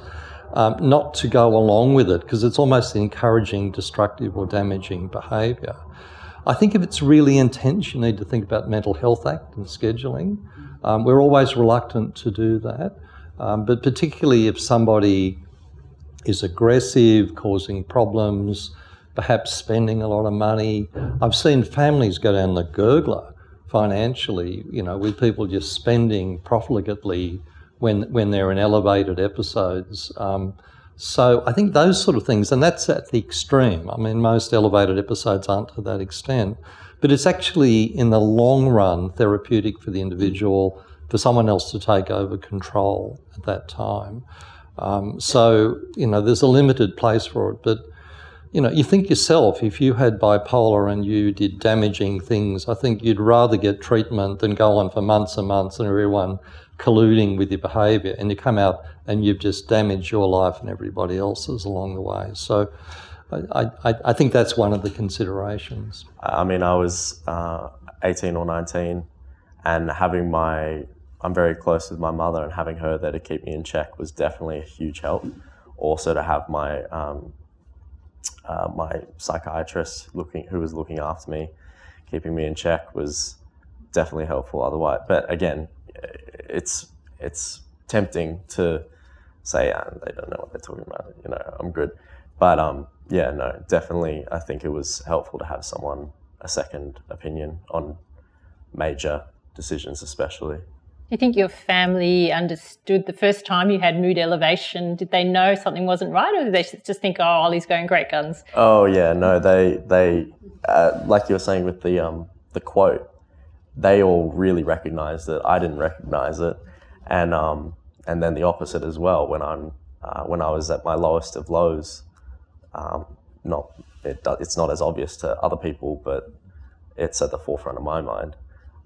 Um, not to go along with it because it's almost encouraging destructive or damaging behaviour. I think if it's really intense, you need to think about Mental Health Act and scheduling. Um, we're always reluctant to do that, um, but particularly if somebody is aggressive, causing problems, perhaps spending a lot of money. I've seen families go down the gurgler financially, you know, with people just spending profligately when when they're in elevated episodes. Um, so I think those sort of things, and that's at the extreme. I mean, most elevated episodes aren't to that extent, but it's actually in the long run therapeutic for the individual, for someone else to take over control at that time. Um, so you know, there's a limited place for it, but you know, you think yourself, if you had bipolar and you did damaging things, I think you'd rather get treatment than go on for months and months and everyone colluding with your behaviour and you come out and you've just damaged your life and everybody else's along the way. So I, I, I think that's one of the considerations. I mean, I was uh, 18 or 19 and having my, I'm very close with my mother and having her there to keep me in check was definitely a huge help. Also to have my um, uh, my psychiatrist looking who was looking after me keeping me in check was definitely helpful. Otherwise, but again, it's it's tempting to say ah, they don't know what they're talking about. You know, I'm good, but um, yeah, no, definitely. I think it was helpful to have someone a second opinion on major decisions, especially. Do you think your family understood the first time you had mood elevation? Did they know something wasn't right, or did they just think, "Oh, Ollie's going great guns"? Oh yeah, no, they they uh, like you were saying with the um the quote, they all really recognised it. I didn't recognise it, and um and then the opposite as well. When I'm uh, when I was at my lowest of lows, um, not it, it's not as obvious to other people, but it's at the forefront of my mind.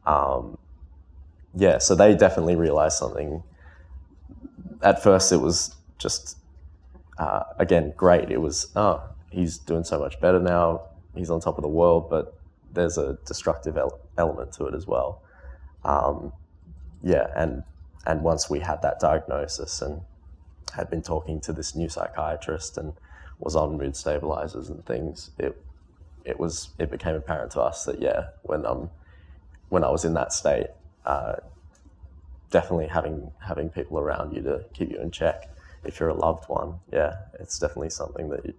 Um, yeah, so they definitely realized something. At first, it was just, uh, again, great. It was, oh, he's doing so much better now. He's on top of the world, but there's a destructive el- element to it as well. Um, yeah, and and once we had that diagnosis and had been talking to this new psychiatrist and was on mood stabilizers and things, it it was it became apparent to us that yeah, when um when I was in that state, uh, definitely having having people around you to keep you in check. If you're a loved one, yeah, it's definitely something that you,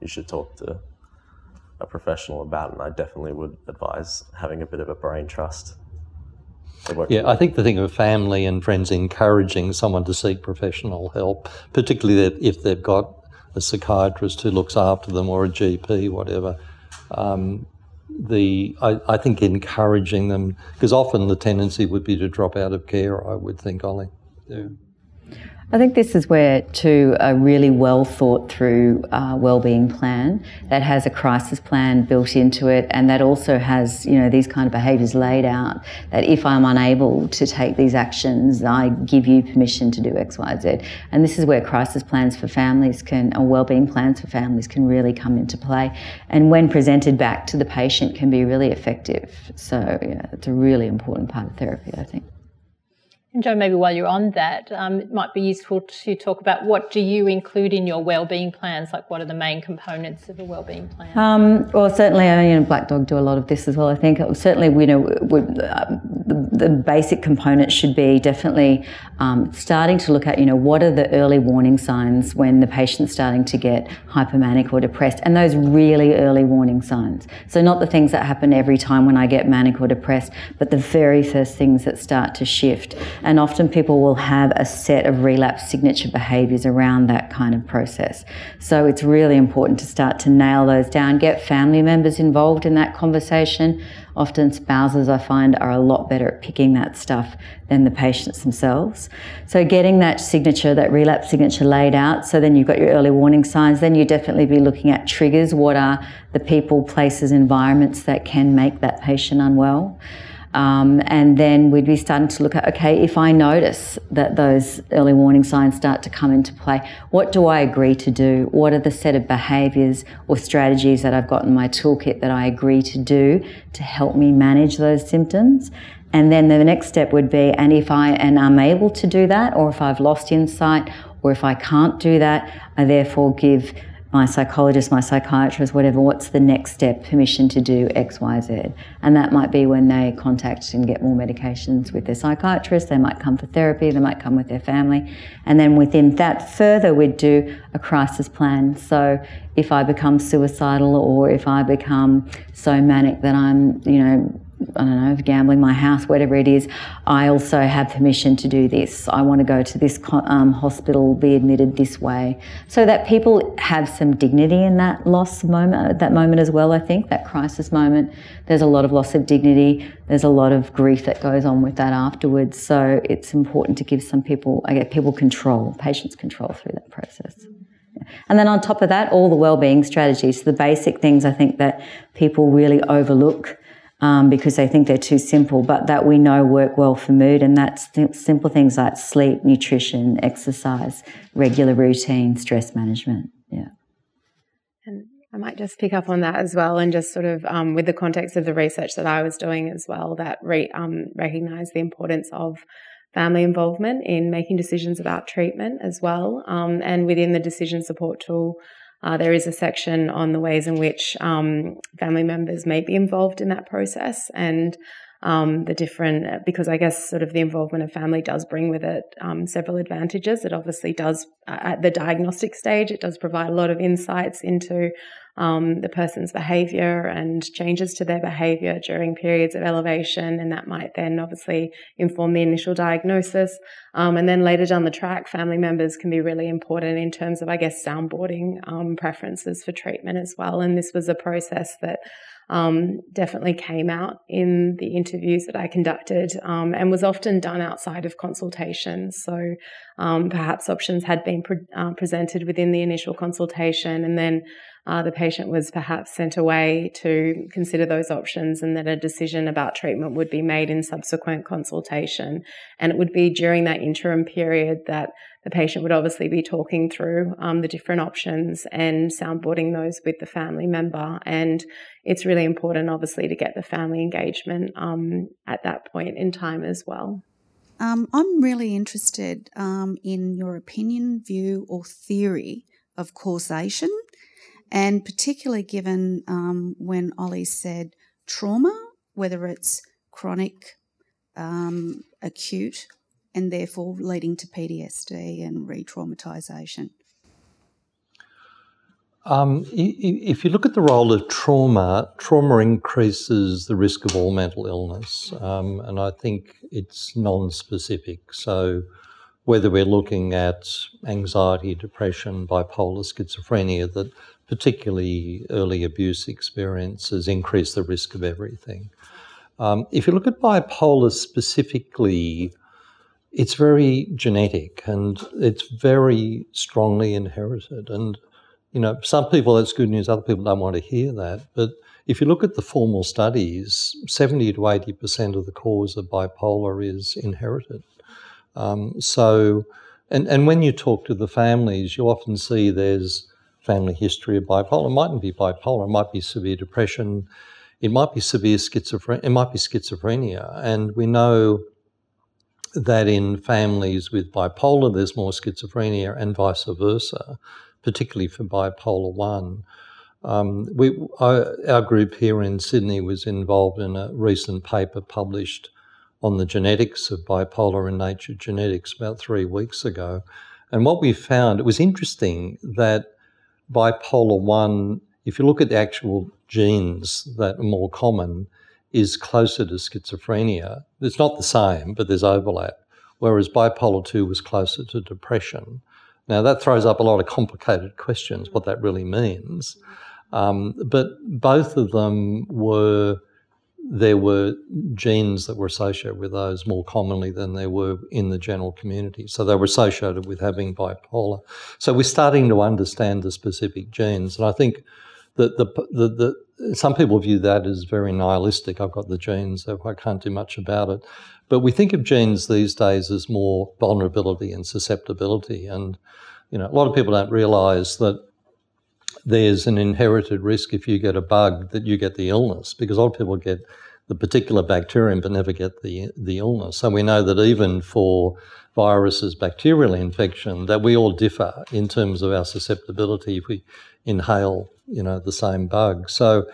you should talk to a professional about, and I definitely would advise having a bit of a brain trust. Yeah, I think the thing of family and friends encouraging someone to seek professional help, particularly if they've got a psychiatrist who looks after them or a GP, whatever, um, the I, I, think encouraging them because often the tendency would be to drop out of care. I would think, Ollie. Yeah. I think this is where, to a really well thought through uh, wellbeing plan that has a crisis plan built into it, and that also has, you know, these kind of behaviours laid out. That if I'm unable to take these actions, I give you permission to do X, Y, Z. And this is where crisis plans for families can, or wellbeing plans for families can really come into play. And when presented back to the patient, can be really effective. So yeah, it's a really important part of therapy, I think. And Joe, maybe while you're on that, um, it might be useful to talk about what do you include in your wellbeing plans? Like, what are the main components of a wellbeing plan? Um, well, certainly, you know, Black Dog do a lot of this as well. I think certainly, you know, uh, the, the, basic components should be definitely um, starting to look at, you know, what are the early warning signs when the patient's starting to get hypomanic or depressed, and those really early warning signs. So, not the things that happen every time when I get manic or depressed, but the very first things that start to shift often people will have a set of relapse signature behaviours around that kind of process. So it's really important to start to nail those down, get family members involved in that conversation. Often spouses, I find, are a lot better at picking that stuff than the patients themselves. So getting that signature, that relapse signature laid out, so then you've got your early warning signs, then you definitely be looking at triggers. What are the people, places, environments that can make that patient unwell? Um, and then we'd be starting to look at okay, if I notice that those early warning signs start to come into play, what do I agree to do? What are the set of behaviours or strategies that I've got in my toolkit that I agree to do to help me manage those symptoms? And then the next step would be, and if I am unable to do that, or if I've lost insight, or if I can't do that, I therefore give my psychologist, my psychiatrist, whatever, what's the next step, permission to do X, Y, Z. And that might be when they contact and get more medications with their psychiatrist, they might come for therapy, they might come with their family. And then within that further, we'd do a crisis plan. So if I become suicidal or if I become so manic that I'm, you know, I don't know, gambling my house, whatever it is, I also have permission to do this. I want to go to this um, hospital, be admitted this way, so that people have some dignity in that loss moment, that moment as well. I think that crisis moment. There's a lot of loss of dignity. There's a lot of grief that goes on with that afterwards. So it's important to give some people, I get people control, patients control through that process. And then on top of that, all the well-being strategies, the basic things I think that people really overlook um, because they think they're too simple, but that we know work well for mood. And that's th- simple things like sleep, nutrition, exercise, regular routine, stress management. Yeah. And I might just pick up on that as well, and just sort of um, with the context of the research that I was doing as well, that re- um, recognize the importance of family involvement in making decisions about treatment as well. Um, and within the decision support tool, uh, there is a section on the ways in which um, family members may be involved in that process and um, the different, because I guess sort of the involvement of family does bring with it um, several advantages. It obviously does, uh, at the diagnostic stage, it does provide a lot of insights into um, the person's behavior and changes to their behavior during periods of elevation. And that might then obviously inform the initial diagnosis. Um, and then later down the track, family members can be really important in terms of, I guess, soundboarding um, preferences for treatment as well. And this was a process that um, definitely came out in the interviews that I conducted um, and was often done outside of consultation. So um, perhaps options had been pre- uh, presented within the initial consultation and then uh, the patient was perhaps sent away to consider those options and that a decision about treatment would be made in subsequent consultation. And it would be during that interim period that the patient would obviously be talking through um, the different options and soundboarding those with the family member. And it's really important, obviously, to get the family engagement um, at that point in time as well. Um, I'm really interested um, in your opinion, view, or theory of causation and particularly given um, when Ollie said trauma, whether it's chronic, um, acute, and therefore leading to PTSD and re traumatisation. Um, if you look at the role of trauma, trauma increases the risk of all mental illness, um, and I think it's non-specific. So, whether we're looking at anxiety, depression, bipolar, schizophrenia, that particularly early abuse experiences, increase the risk of everything. Um, if you look at bipolar specifically, it's very genetic and it's very strongly inherited. And, you know, some people that's good news, other people don't want to hear that. But if you look at the formal studies, 70 to 80% of the cause of bipolar is inherited. Um, so, and, and when you talk to the families, you often see there's family history of bipolar. It mightn't be bipolar, it might be severe depression, it might be severe schizophrenia, it might be schizophrenia. And we know that in families with bipolar, there's more schizophrenia and vice versa, particularly for bipolar 1. Um, we, our group here in Sydney was involved in a recent paper published on the genetics of bipolar in Nature Genetics about three weeks ago. And what we found, it was interesting that bipolar 1, if you look at the actual genes that are more common, is closer to schizophrenia. It's not the same, but there's overlap. Whereas bipolar 2 was closer to depression. Now, that throws up a lot of complicated questions, what that really means. Um, but both of them were there were genes that were associated with those more commonly than there were in the general community. So they were associated with having bipolar. So we're starting to understand the specific genes. And I think that the, the, the, some people view that as very nihilistic. I've got the genes, so I can't do much about it. But we think of genes these days as more vulnerability and susceptibility. And, you know, a lot of people don't realize that there's an inherited risk if you get a bug that you get the illness because a lot of people get the particular bacterium but never get the the illness. So we know that even for viruses, bacterial infection, that we all differ in terms of our susceptibility if we inhale, you know, the same bug. So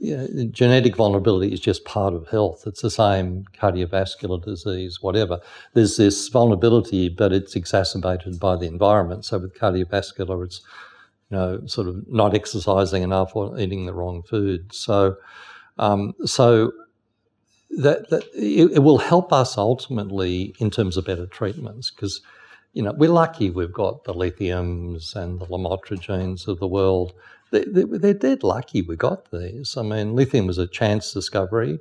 know, genetic vulnerability is just part of health. It's the same cardiovascular disease, whatever. There's this vulnerability, but it's exacerbated by the environment. So with cardiovascular, it's you know, sort of not exercising enough or eating the wrong food. So, um, so that, that it, it, will help us ultimately in terms of better treatments because, you know, we're lucky we've got the lithiums and the lamotrigines of the world. They, they're dead lucky we got these. I mean, lithium was a chance discovery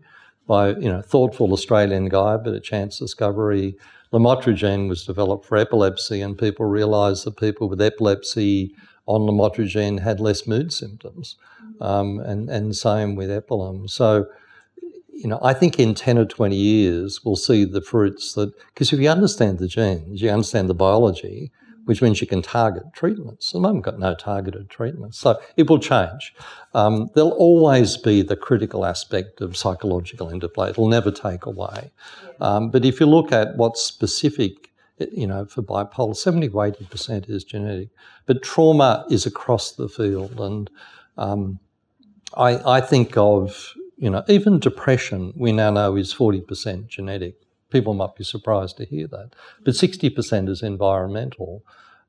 by, you know, thoughtful Australian guy, but a chance discovery. Lamotrigine was developed for epilepsy, and people realised that people with epilepsy on lamotrigine had less mood symptoms, um, and and same with Epilim. So, you know, I think in ten or twenty years we'll see the fruits that because if you understand the genes, you understand the biology, which means you can target treatments. At the moment, got no targeted treatments, so it will change. Um, there'll always be the critical aspect of psychological interplay. It'll never take away. Um, but if you look at what's specific you know, for bipolar, 70 to 80% is genetic. But trauma is across the field. And um, I, I think of, you know, even depression, we now know is 40% genetic. People might be surprised to hear that. But 60% is environmental.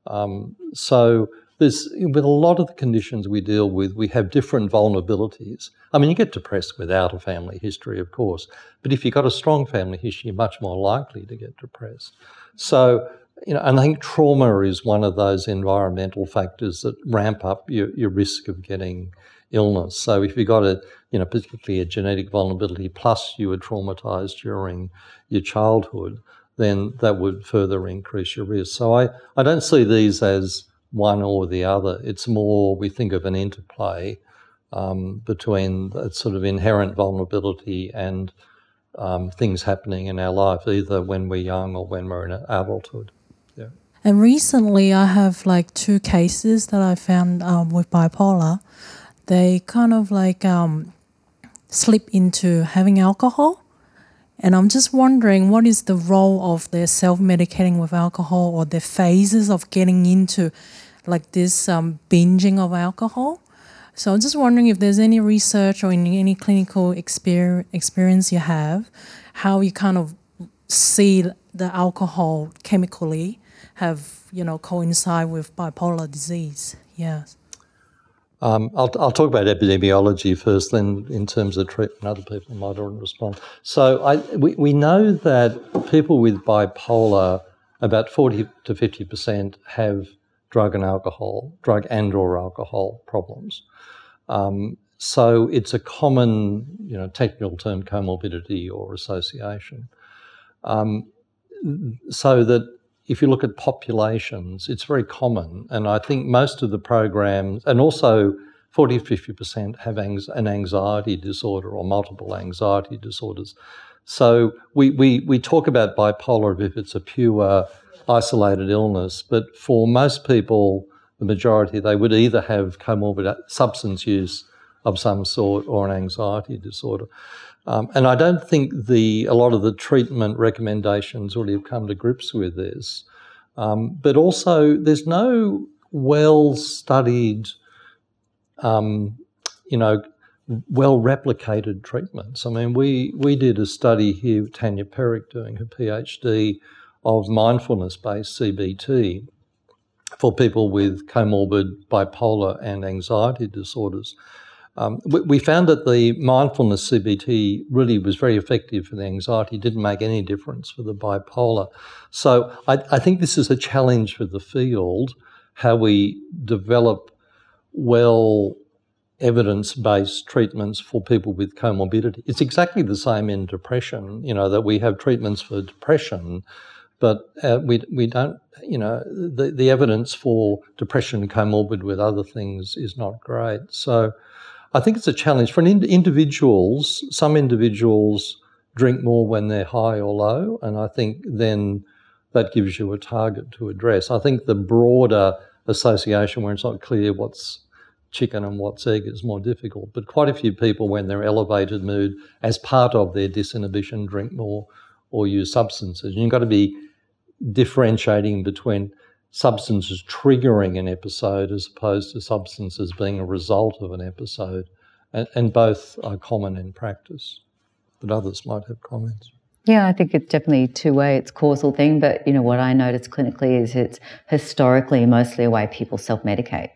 Um, so there's with a lot of the conditions we deal with, we have different vulnerabilities. I mean, you get depressed without a family history, of course, but if you've got a strong family history, you're much more likely to get depressed. So, you know, and I think trauma is one of those environmental factors that ramp up your, your risk of getting illness. So if you've got a, you know, particularly a genetic vulnerability, plus you were traumatized during your childhood, then that would further increase your risk. So I, I don't see these as one or the other. It's more we think of an interplay um, between that sort of inherent vulnerability and um, things happening in our life, either when we're young or when we're in adulthood. Yeah. And recently, I have like two cases that I found um, with bipolar. They kind of like um, slip into having alcohol. And I'm just wondering what is the role of their self medicating with alcohol or their phases of getting into like this um, binging of alcohol. So I'm just wondering if there's any research or any, any clinical exper- experience you have, how you kind of see the alcohol chemically have you know coincide with bipolar disease. Yes. Um, I'll, I'll, talk about epidemiology first, then in terms of treatment, other people might respond. So I, we, we know that people with bipolar, about 40 to 50% have drug and alcohol, drug and or alcohol problems. Um, so it's a common, you know, technical term, comorbidity or association. Um, so that if you look at populations, it's very common, and I think most of the programs, and also 40 50% have an anxiety disorder or multiple anxiety disorders. So we, we, we talk about bipolar if it's a pure isolated illness, but for most people, the majority, they would either have comorbid substance use of some sort or an anxiety disorder. Um, and I don't think the a lot of the treatment recommendations really have come to grips with this. Um, but also, there's no well studied, um, you know, well replicated treatments. I mean, we, we did a study here, with Tanya Perich doing her PhD of mindfulness based CBT for people with comorbid bipolar and anxiety disorders. Um, we, we, found that the mindfulness CBT really was very effective for the anxiety, didn't make any difference for the bipolar. So I, I think this is a challenge for the field how we develop well evidence based treatments for people with comorbidity. It's exactly the same in depression, you know, that we have treatments for depression but uh, we, we don't, you know, the, the evidence for depression comorbid with other things is not great. So I think it's a challenge for in- individuals. Some individuals drink more when they're high or low, and I think then that gives you a target to address. I think the broader association where it's not clear what's chicken and what's egg is more difficult. But quite a few people, when they're elevated mood, as part of their disinhibition, drink more or use substances. And you've got to be differentiating between substances triggering an episode as opposed to substances being a result of an episode. And, and both are common in practice, but others might have comments. Yeah, I think it's definitely two way. It's causal thing, but you know what I notice clinically is it's historically mostly a way people self medicate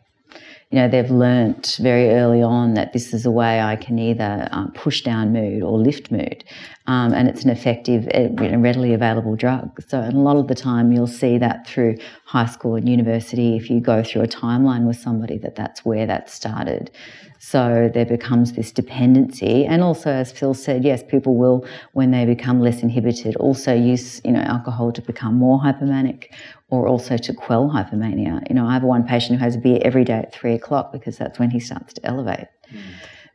you know, they've learnt very early on that this is a way I can either um, push down mood or lift mood. Um, and it's an effective, uh, you know, readily available drug. So, a lot of the time, you'll see that through high school and university. If you go through a timeline with somebody, that that's where that started. So there becomes this dependency, and also, as Phil said, yes, people will, when they become less inhibited, also use you know alcohol to become more hypomanic, or also to quell hypomania. You know, I have one patient who has a beer every day at three o'clock because that's when he starts to elevate. Mm.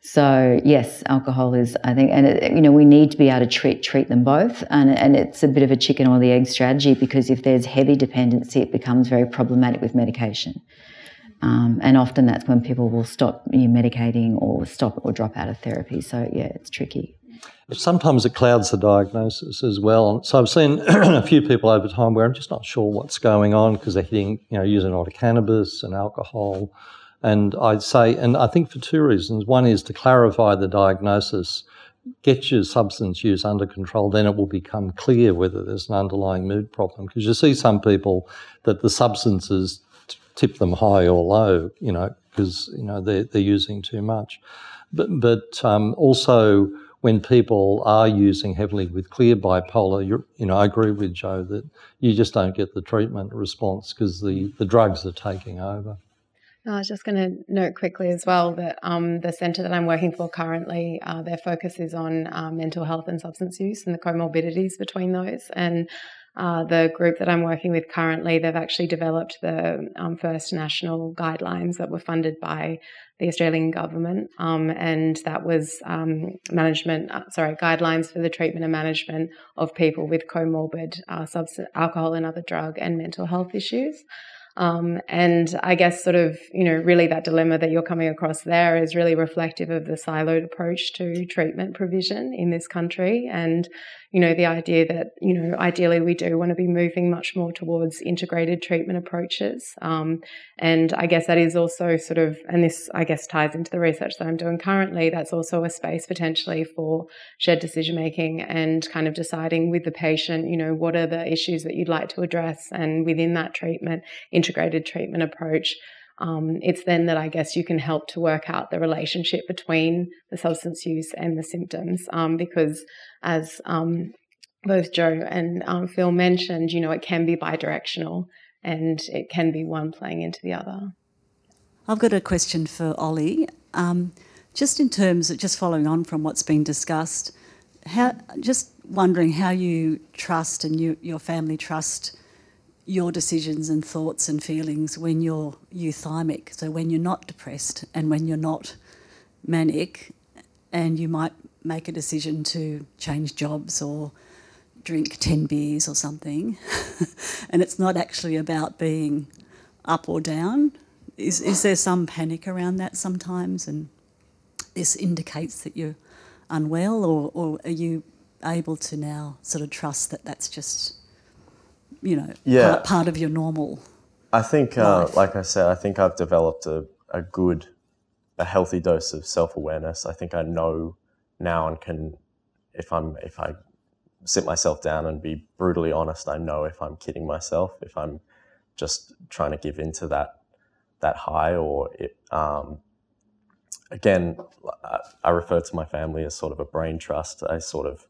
So yes, alcohol is, I think, and it, you know, we need to be able to treat treat them both, and and it's a bit of a chicken or the egg strategy because if there's heavy dependency, it becomes very problematic with medication, um, and often that's when people will stop you know, medicating or stop or drop out of therapy. So yeah, it's tricky. Sometimes it clouds the diagnosis as well. So I've seen a few people over time where I'm just not sure what's going on because they're hitting, you know, using a lot of cannabis and alcohol. And I'd say, and I think for two reasons. One is to clarify the diagnosis, get your substance use under control, then it will become clear whether there's an underlying mood problem. Because you see some people that the substances tip them high or low, you know, because, you know, they're, they're using too much. But, but um, also, when people are using heavily with clear bipolar, you know, I agree with Joe that you just don't get the treatment response because the, the drugs are taking over. I was just going to note quickly as well that um, the centre that I'm working for currently, uh, their focus is on uh, mental health and substance use and the comorbidities between those. And uh, the group that I'm working with currently, they've actually developed the um, first national guidelines that were funded by the Australian government, um, and that was um, management, uh, sorry, guidelines for the treatment and management of people with comorbid uh, substance, alcohol and other drug and mental health issues. Um, and I guess, sort of, you know, really that dilemma that you're coming across there is really reflective of the siloed approach to treatment provision in this country. And, you know, the idea that, you know, ideally we do want to be moving much more towards integrated treatment approaches. Um, and I guess that is also sort of, and this, I guess, ties into the research that I'm doing currently. That's also a space potentially for shared decision making and kind of deciding with the patient, you know, what are the issues that you'd like to address. And within that treatment, integrated treatment approach, um, it's then that I guess you can help to work out the relationship between the substance use and the symptoms. Um, because as um, both Joe and um, Phil mentioned, you know, it can be bidirectional and it can be one playing into the other. I've got a question for Ollie. Um, just in terms of just following on from what's been discussed, how just wondering how you trust and you, your family trust your decisions and thoughts and feelings when you're euthymic. So when you're not depressed and when you're not manic, and you might make a decision to change jobs or drink 10 beers or something, and it's not actually about being up or down. Is, is there some panic around that sometimes? And this indicates that you're unwell, or, or are you able to now sort of trust that that's just you know, yeah. part, part of your normal. I think, uh, like I said, I think I've developed a, a good, a healthy dose of self awareness. I think I know now and can, if I'm, if I sit myself down and be brutally honest, I know if I'm kidding myself, if I'm just trying to give into that, that high, or it, um, again, I refer to my family as sort of a brain trust. I sort of,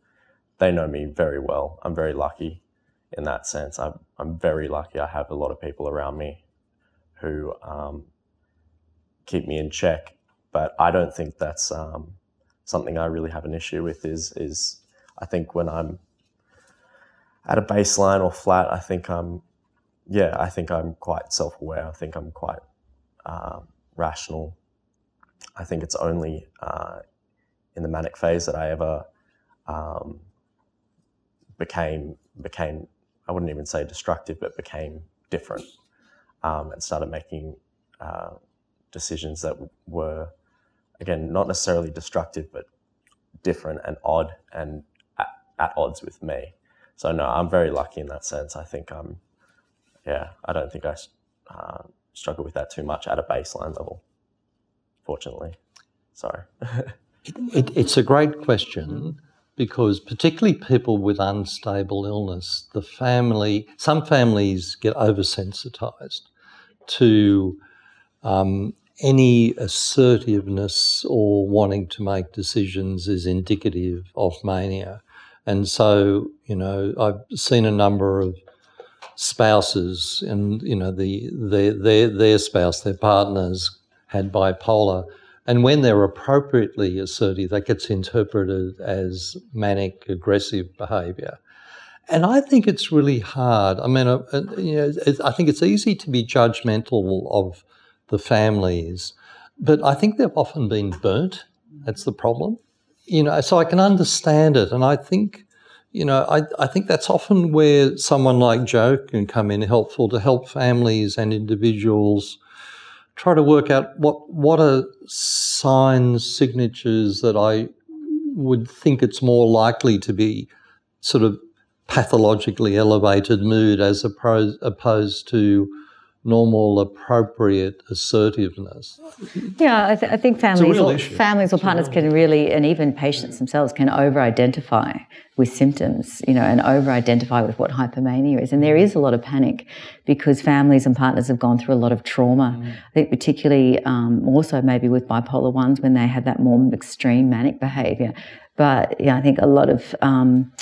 they know me very well. I'm very lucky in that sense. I'm, I'm very lucky. I have a lot of people around me who um, keep me in check, but I don't think that's um, something I really have an issue with. Is is I think when I'm at a baseline or flat, I think I'm yeah, I think I'm quite self-aware. I think I'm quite uh, rational. I think it's only uh, in the manic phase that I ever um, became became I wouldn't even say destructive, but became different um, and started making uh, decisions that were, again, not necessarily destructive, but different and odd and at, at odds with me. So, no, I'm very lucky in that sense. I think I'm, yeah, I don't think I uh, struggle with that too much at a baseline level, fortunately. Sorry. it, it, it's a great question because particularly people with unstable illness, the family, some families get oversensitized to um, any assertiveness or wanting to make decisions is indicative of mania. And so, you know, I've seen a number of spouses and, you know, the, their, their, their spouse, their partners had bipolar and when they're appropriately assertive, that gets interpreted as manic aggressive behavior. And I think it's really hard. I mean, uh, uh you know, I think it's easy to be judgmental of the families, but I think they've often been burnt. That's the problem. You know, so I can understand it. And I think, you know, I, I think that's often where someone like Joe can come in helpful to help families and individuals try to work out what what are signs, signatures that I would think it's more likely to be sort of pathologically elevated mood as opposed, opposed to normal, appropriate assertiveness. Yeah, I, th- I think families, or, families or partners can really, and even patients themselves can over-identify with symptoms, you know, and over-identify with what hypomania is. And there is a lot of panic because families and partners have gone through a lot of trauma. Mm. I think particularly um, also maybe with bipolar ones when they have that more extreme manic behaviour. But yeah, I think a lot of um,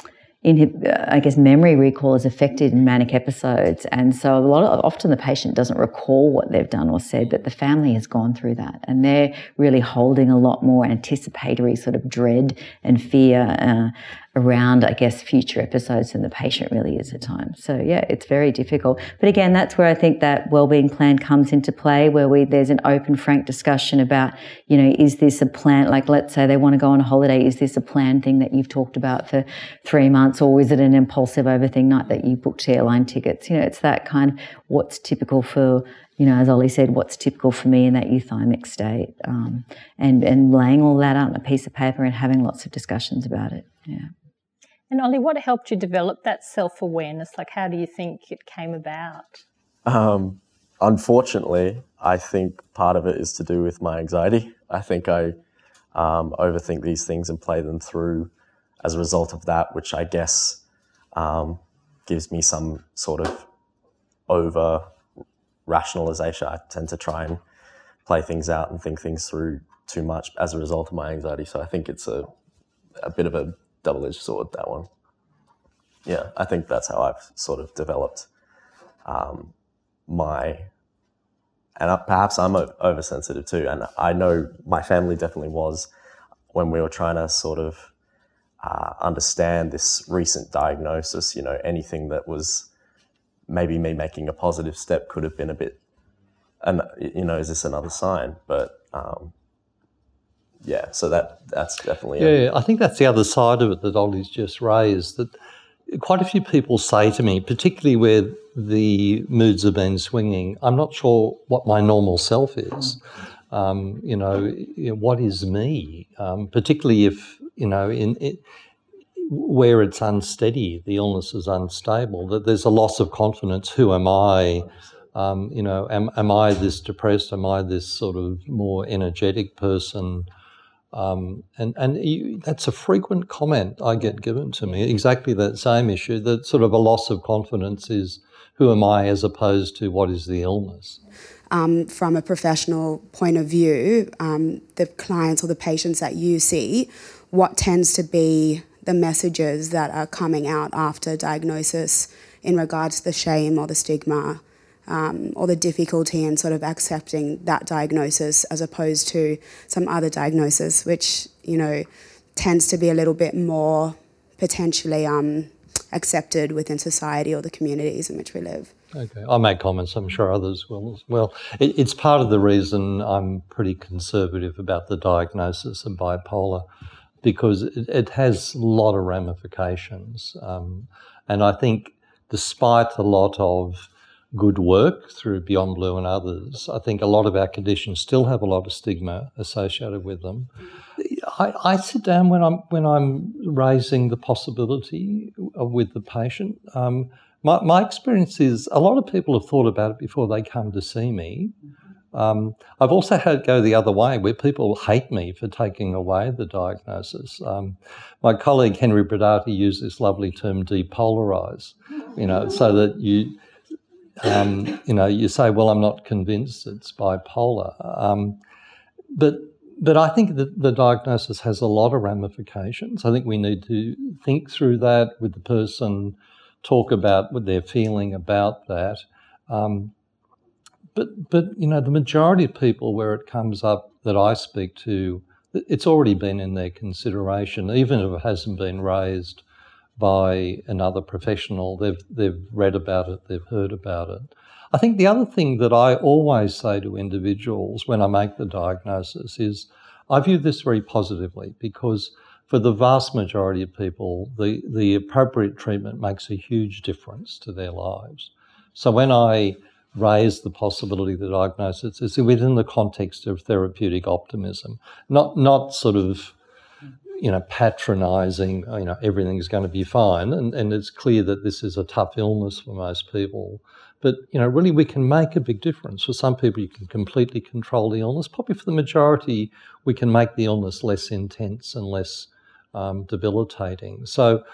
I guess memory recall is affected in manic episodes, and so a lot of often the patient doesn't recall what they've done or said, but the family has gone through that, and they're really holding a lot more anticipatory sort of dread and fear uh, around, I guess, future episodes than the patient really is at times. So yeah, it's very difficult. But again, that's where I think that wellbeing plan comes into play, where we there's an open, frank discussion about, you know, is this a plan? Like, let's say they want to go on a holiday, is this a planned thing that you've talked about for three months, or is it an impulsive overthink night that you booked airline tickets? You know, it's that kind of what's typical for you know, as Ollie said, what's typical for me in that euthymic state, um, and and laying all that out on a piece of paper and having lots of discussions about it. Yeah. And Ollie, what helped you develop that self awareness? Like, how do you think it came about? Um, unfortunately, I think part of it is to do with my anxiety. I think I um, overthink these things and play them through as a result of that, which I guess um, gives me some sort of over rationalization. I tend to try and play things out and think things through too much as a result of my anxiety. So I think it's a, a bit of a double edged sword, that one. Yeah, I think that's how I've sort of developed um, my, and perhaps I'm oversensitive too. And I know my family definitely was when we were trying to sort of uh, understand this recent diagnosis. You know, anything that was maybe me making a positive step could have been a bit, and you know, is this another sign? But um, yeah, so that that's definitely yeah. I think that's the other side of it that Ollie's just raised. That quite a few people say to me, particularly where the moods have been swinging, I'm not sure what my normal self is. Um, you, know, you, know, what is me? Um, particularly if you know in it, where it's unsteady, the illness is unstable. That there's a loss of confidence. Who am I? Um, you know, am, am I this depressed? Am I this sort of more energetic person? Um, and and you, that's a frequent comment I get given to me, exactly that same issue, that sort of a loss of confidence is who am I as opposed to what is the illness. Um, from a professional point of view, um, the clients or the patients that you see, what tends to be the messages that are coming out after diagnosis in regards to the shame or the stigma um, or the difficulty in sort of accepting that diagnosis as opposed to some other diagnosis, which, you know, tends to be a little bit more potentially um, accepted within society or the communities in which we live. Okay, I'll make comments. I'm sure others will as well. It, it's part of the reason I'm pretty conservative about the diagnosis of bipolar because it, it has a lot of ramifications. Um, and I think, despite a lot of good work through Beyond Blue and others, I think a lot of our conditions still have a lot of stigma associated with them. I, I sit down when I'm when I'm raising the possibility with the patient. Um, my, my experience is a lot of people have thought about it before they come to see me. Um, I've also had it go the other way, where people hate me for taking away the diagnosis. Um, my colleague Henry Brodaty used this lovely term, depolarize. You know, so that you um, you know, you say, well, I'm not convinced it's bipolar. Um, but but I think that the diagnosis has a lot of ramifications. I think we need to think through that with the person, talk about what they're feeling about that. Um, but but you know, the majority of people where it comes up that I speak to, it's already been in their consideration, even if it hasn't been raised by another professional. They've they've read about it, they've heard about it. I think the other thing that I always say to individuals when I make the diagnosis is I view this very positively because for the vast majority of people, the, the appropriate treatment makes a huge difference to their lives. So when I raise the possibility of the diagnosis, it's within the context of therapeutic optimism, not not sort of you know, patronising, you know, everything's going to be fine, and, and it's clear that this is a tough illness for most people. But you know, really, we can make a big difference. For some people, you can completely control the illness. Probably for the majority, we can make the illness less intense and less um, debilitating. So,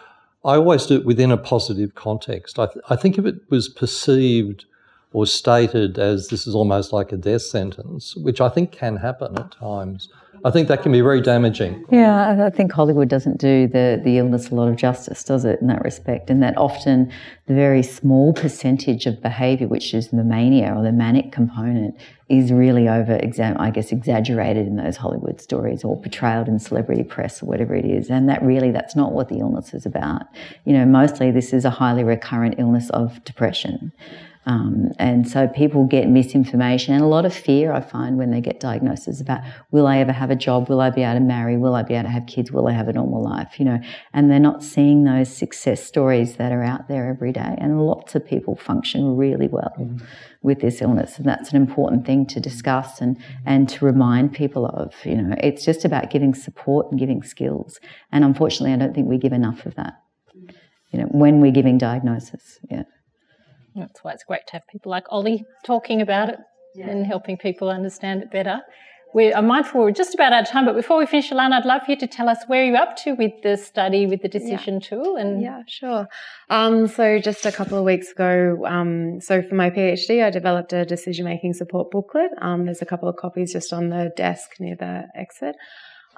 I always do it within a positive context. I, th- I think if it was perceived or stated as this is almost like a death sentence, which I think can happen at times, I think that can be very damaging. Yeah, I think Hollywood doesn't do the, the illness a lot of justice, does it, in that respect? And that often the very small percentage of behaviour, which is the mania or the manic component, is really over, I guess, exaggerated in those Hollywood stories or portrayed in celebrity press or whatever it is. And that really, that's not what the illness is about. You know, mostly this is a highly recurrent illness of depression. Um, and so people get misinformation and a lot of fear, I find, when they get diagnoses about will I ever have a job? Will I be able to marry? Will I be able to have kids? Will I have a normal life? You know, and they're not seeing those success stories that are out there every day. And lots of people function really well mm-hmm. with this illness. And that's an important thing to discuss and, and to remind people of. You know, it's just about giving support and giving skills. And unfortunately, I don't think we give enough of that. You know, when we're giving diagnosis. Yeah. That's why it's great to have people like Ollie talking about it yeah. and helping people understand it better. We are mindful we're just about out of time, but before we finish, Alana, I'd love for you to tell us where you're up to with the study with the decision yeah. tool. And yeah, sure. Um, so just a couple of weeks ago, um, so for my PhD, I developed a decision making support booklet. Um, there's a couple of copies just on the desk near the exit.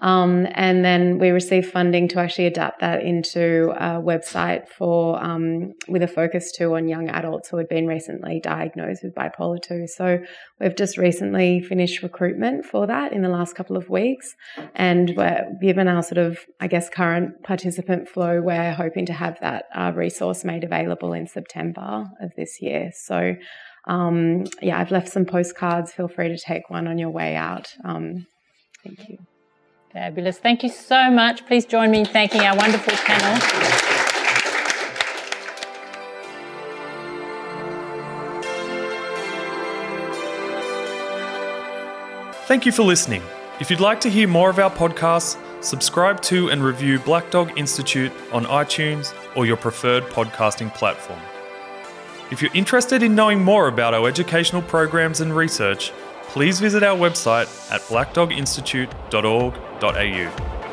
Um, and then we received funding to actually adapt that into a website for um, with a focus too on young adults who had been recently diagnosed with bipolar 2. So we've just recently finished recruitment for that in the last couple of weeks. And given our sort of, I guess, current participant flow, we're hoping to have that uh, resource made available in September of this year. So um, yeah, I've left some postcards. Feel free to take one on your way out. Um, thank you. Fabulous. Thank you so much. Please join me in thanking our wonderful panel. Thank you for listening. If you'd like to hear more of our podcasts, subscribe to and review Black Dog Institute on iTunes or your preferred podcasting platform. If you're interested in knowing more about our educational programs and research, please visit our website at blackdoginstitute.org.au.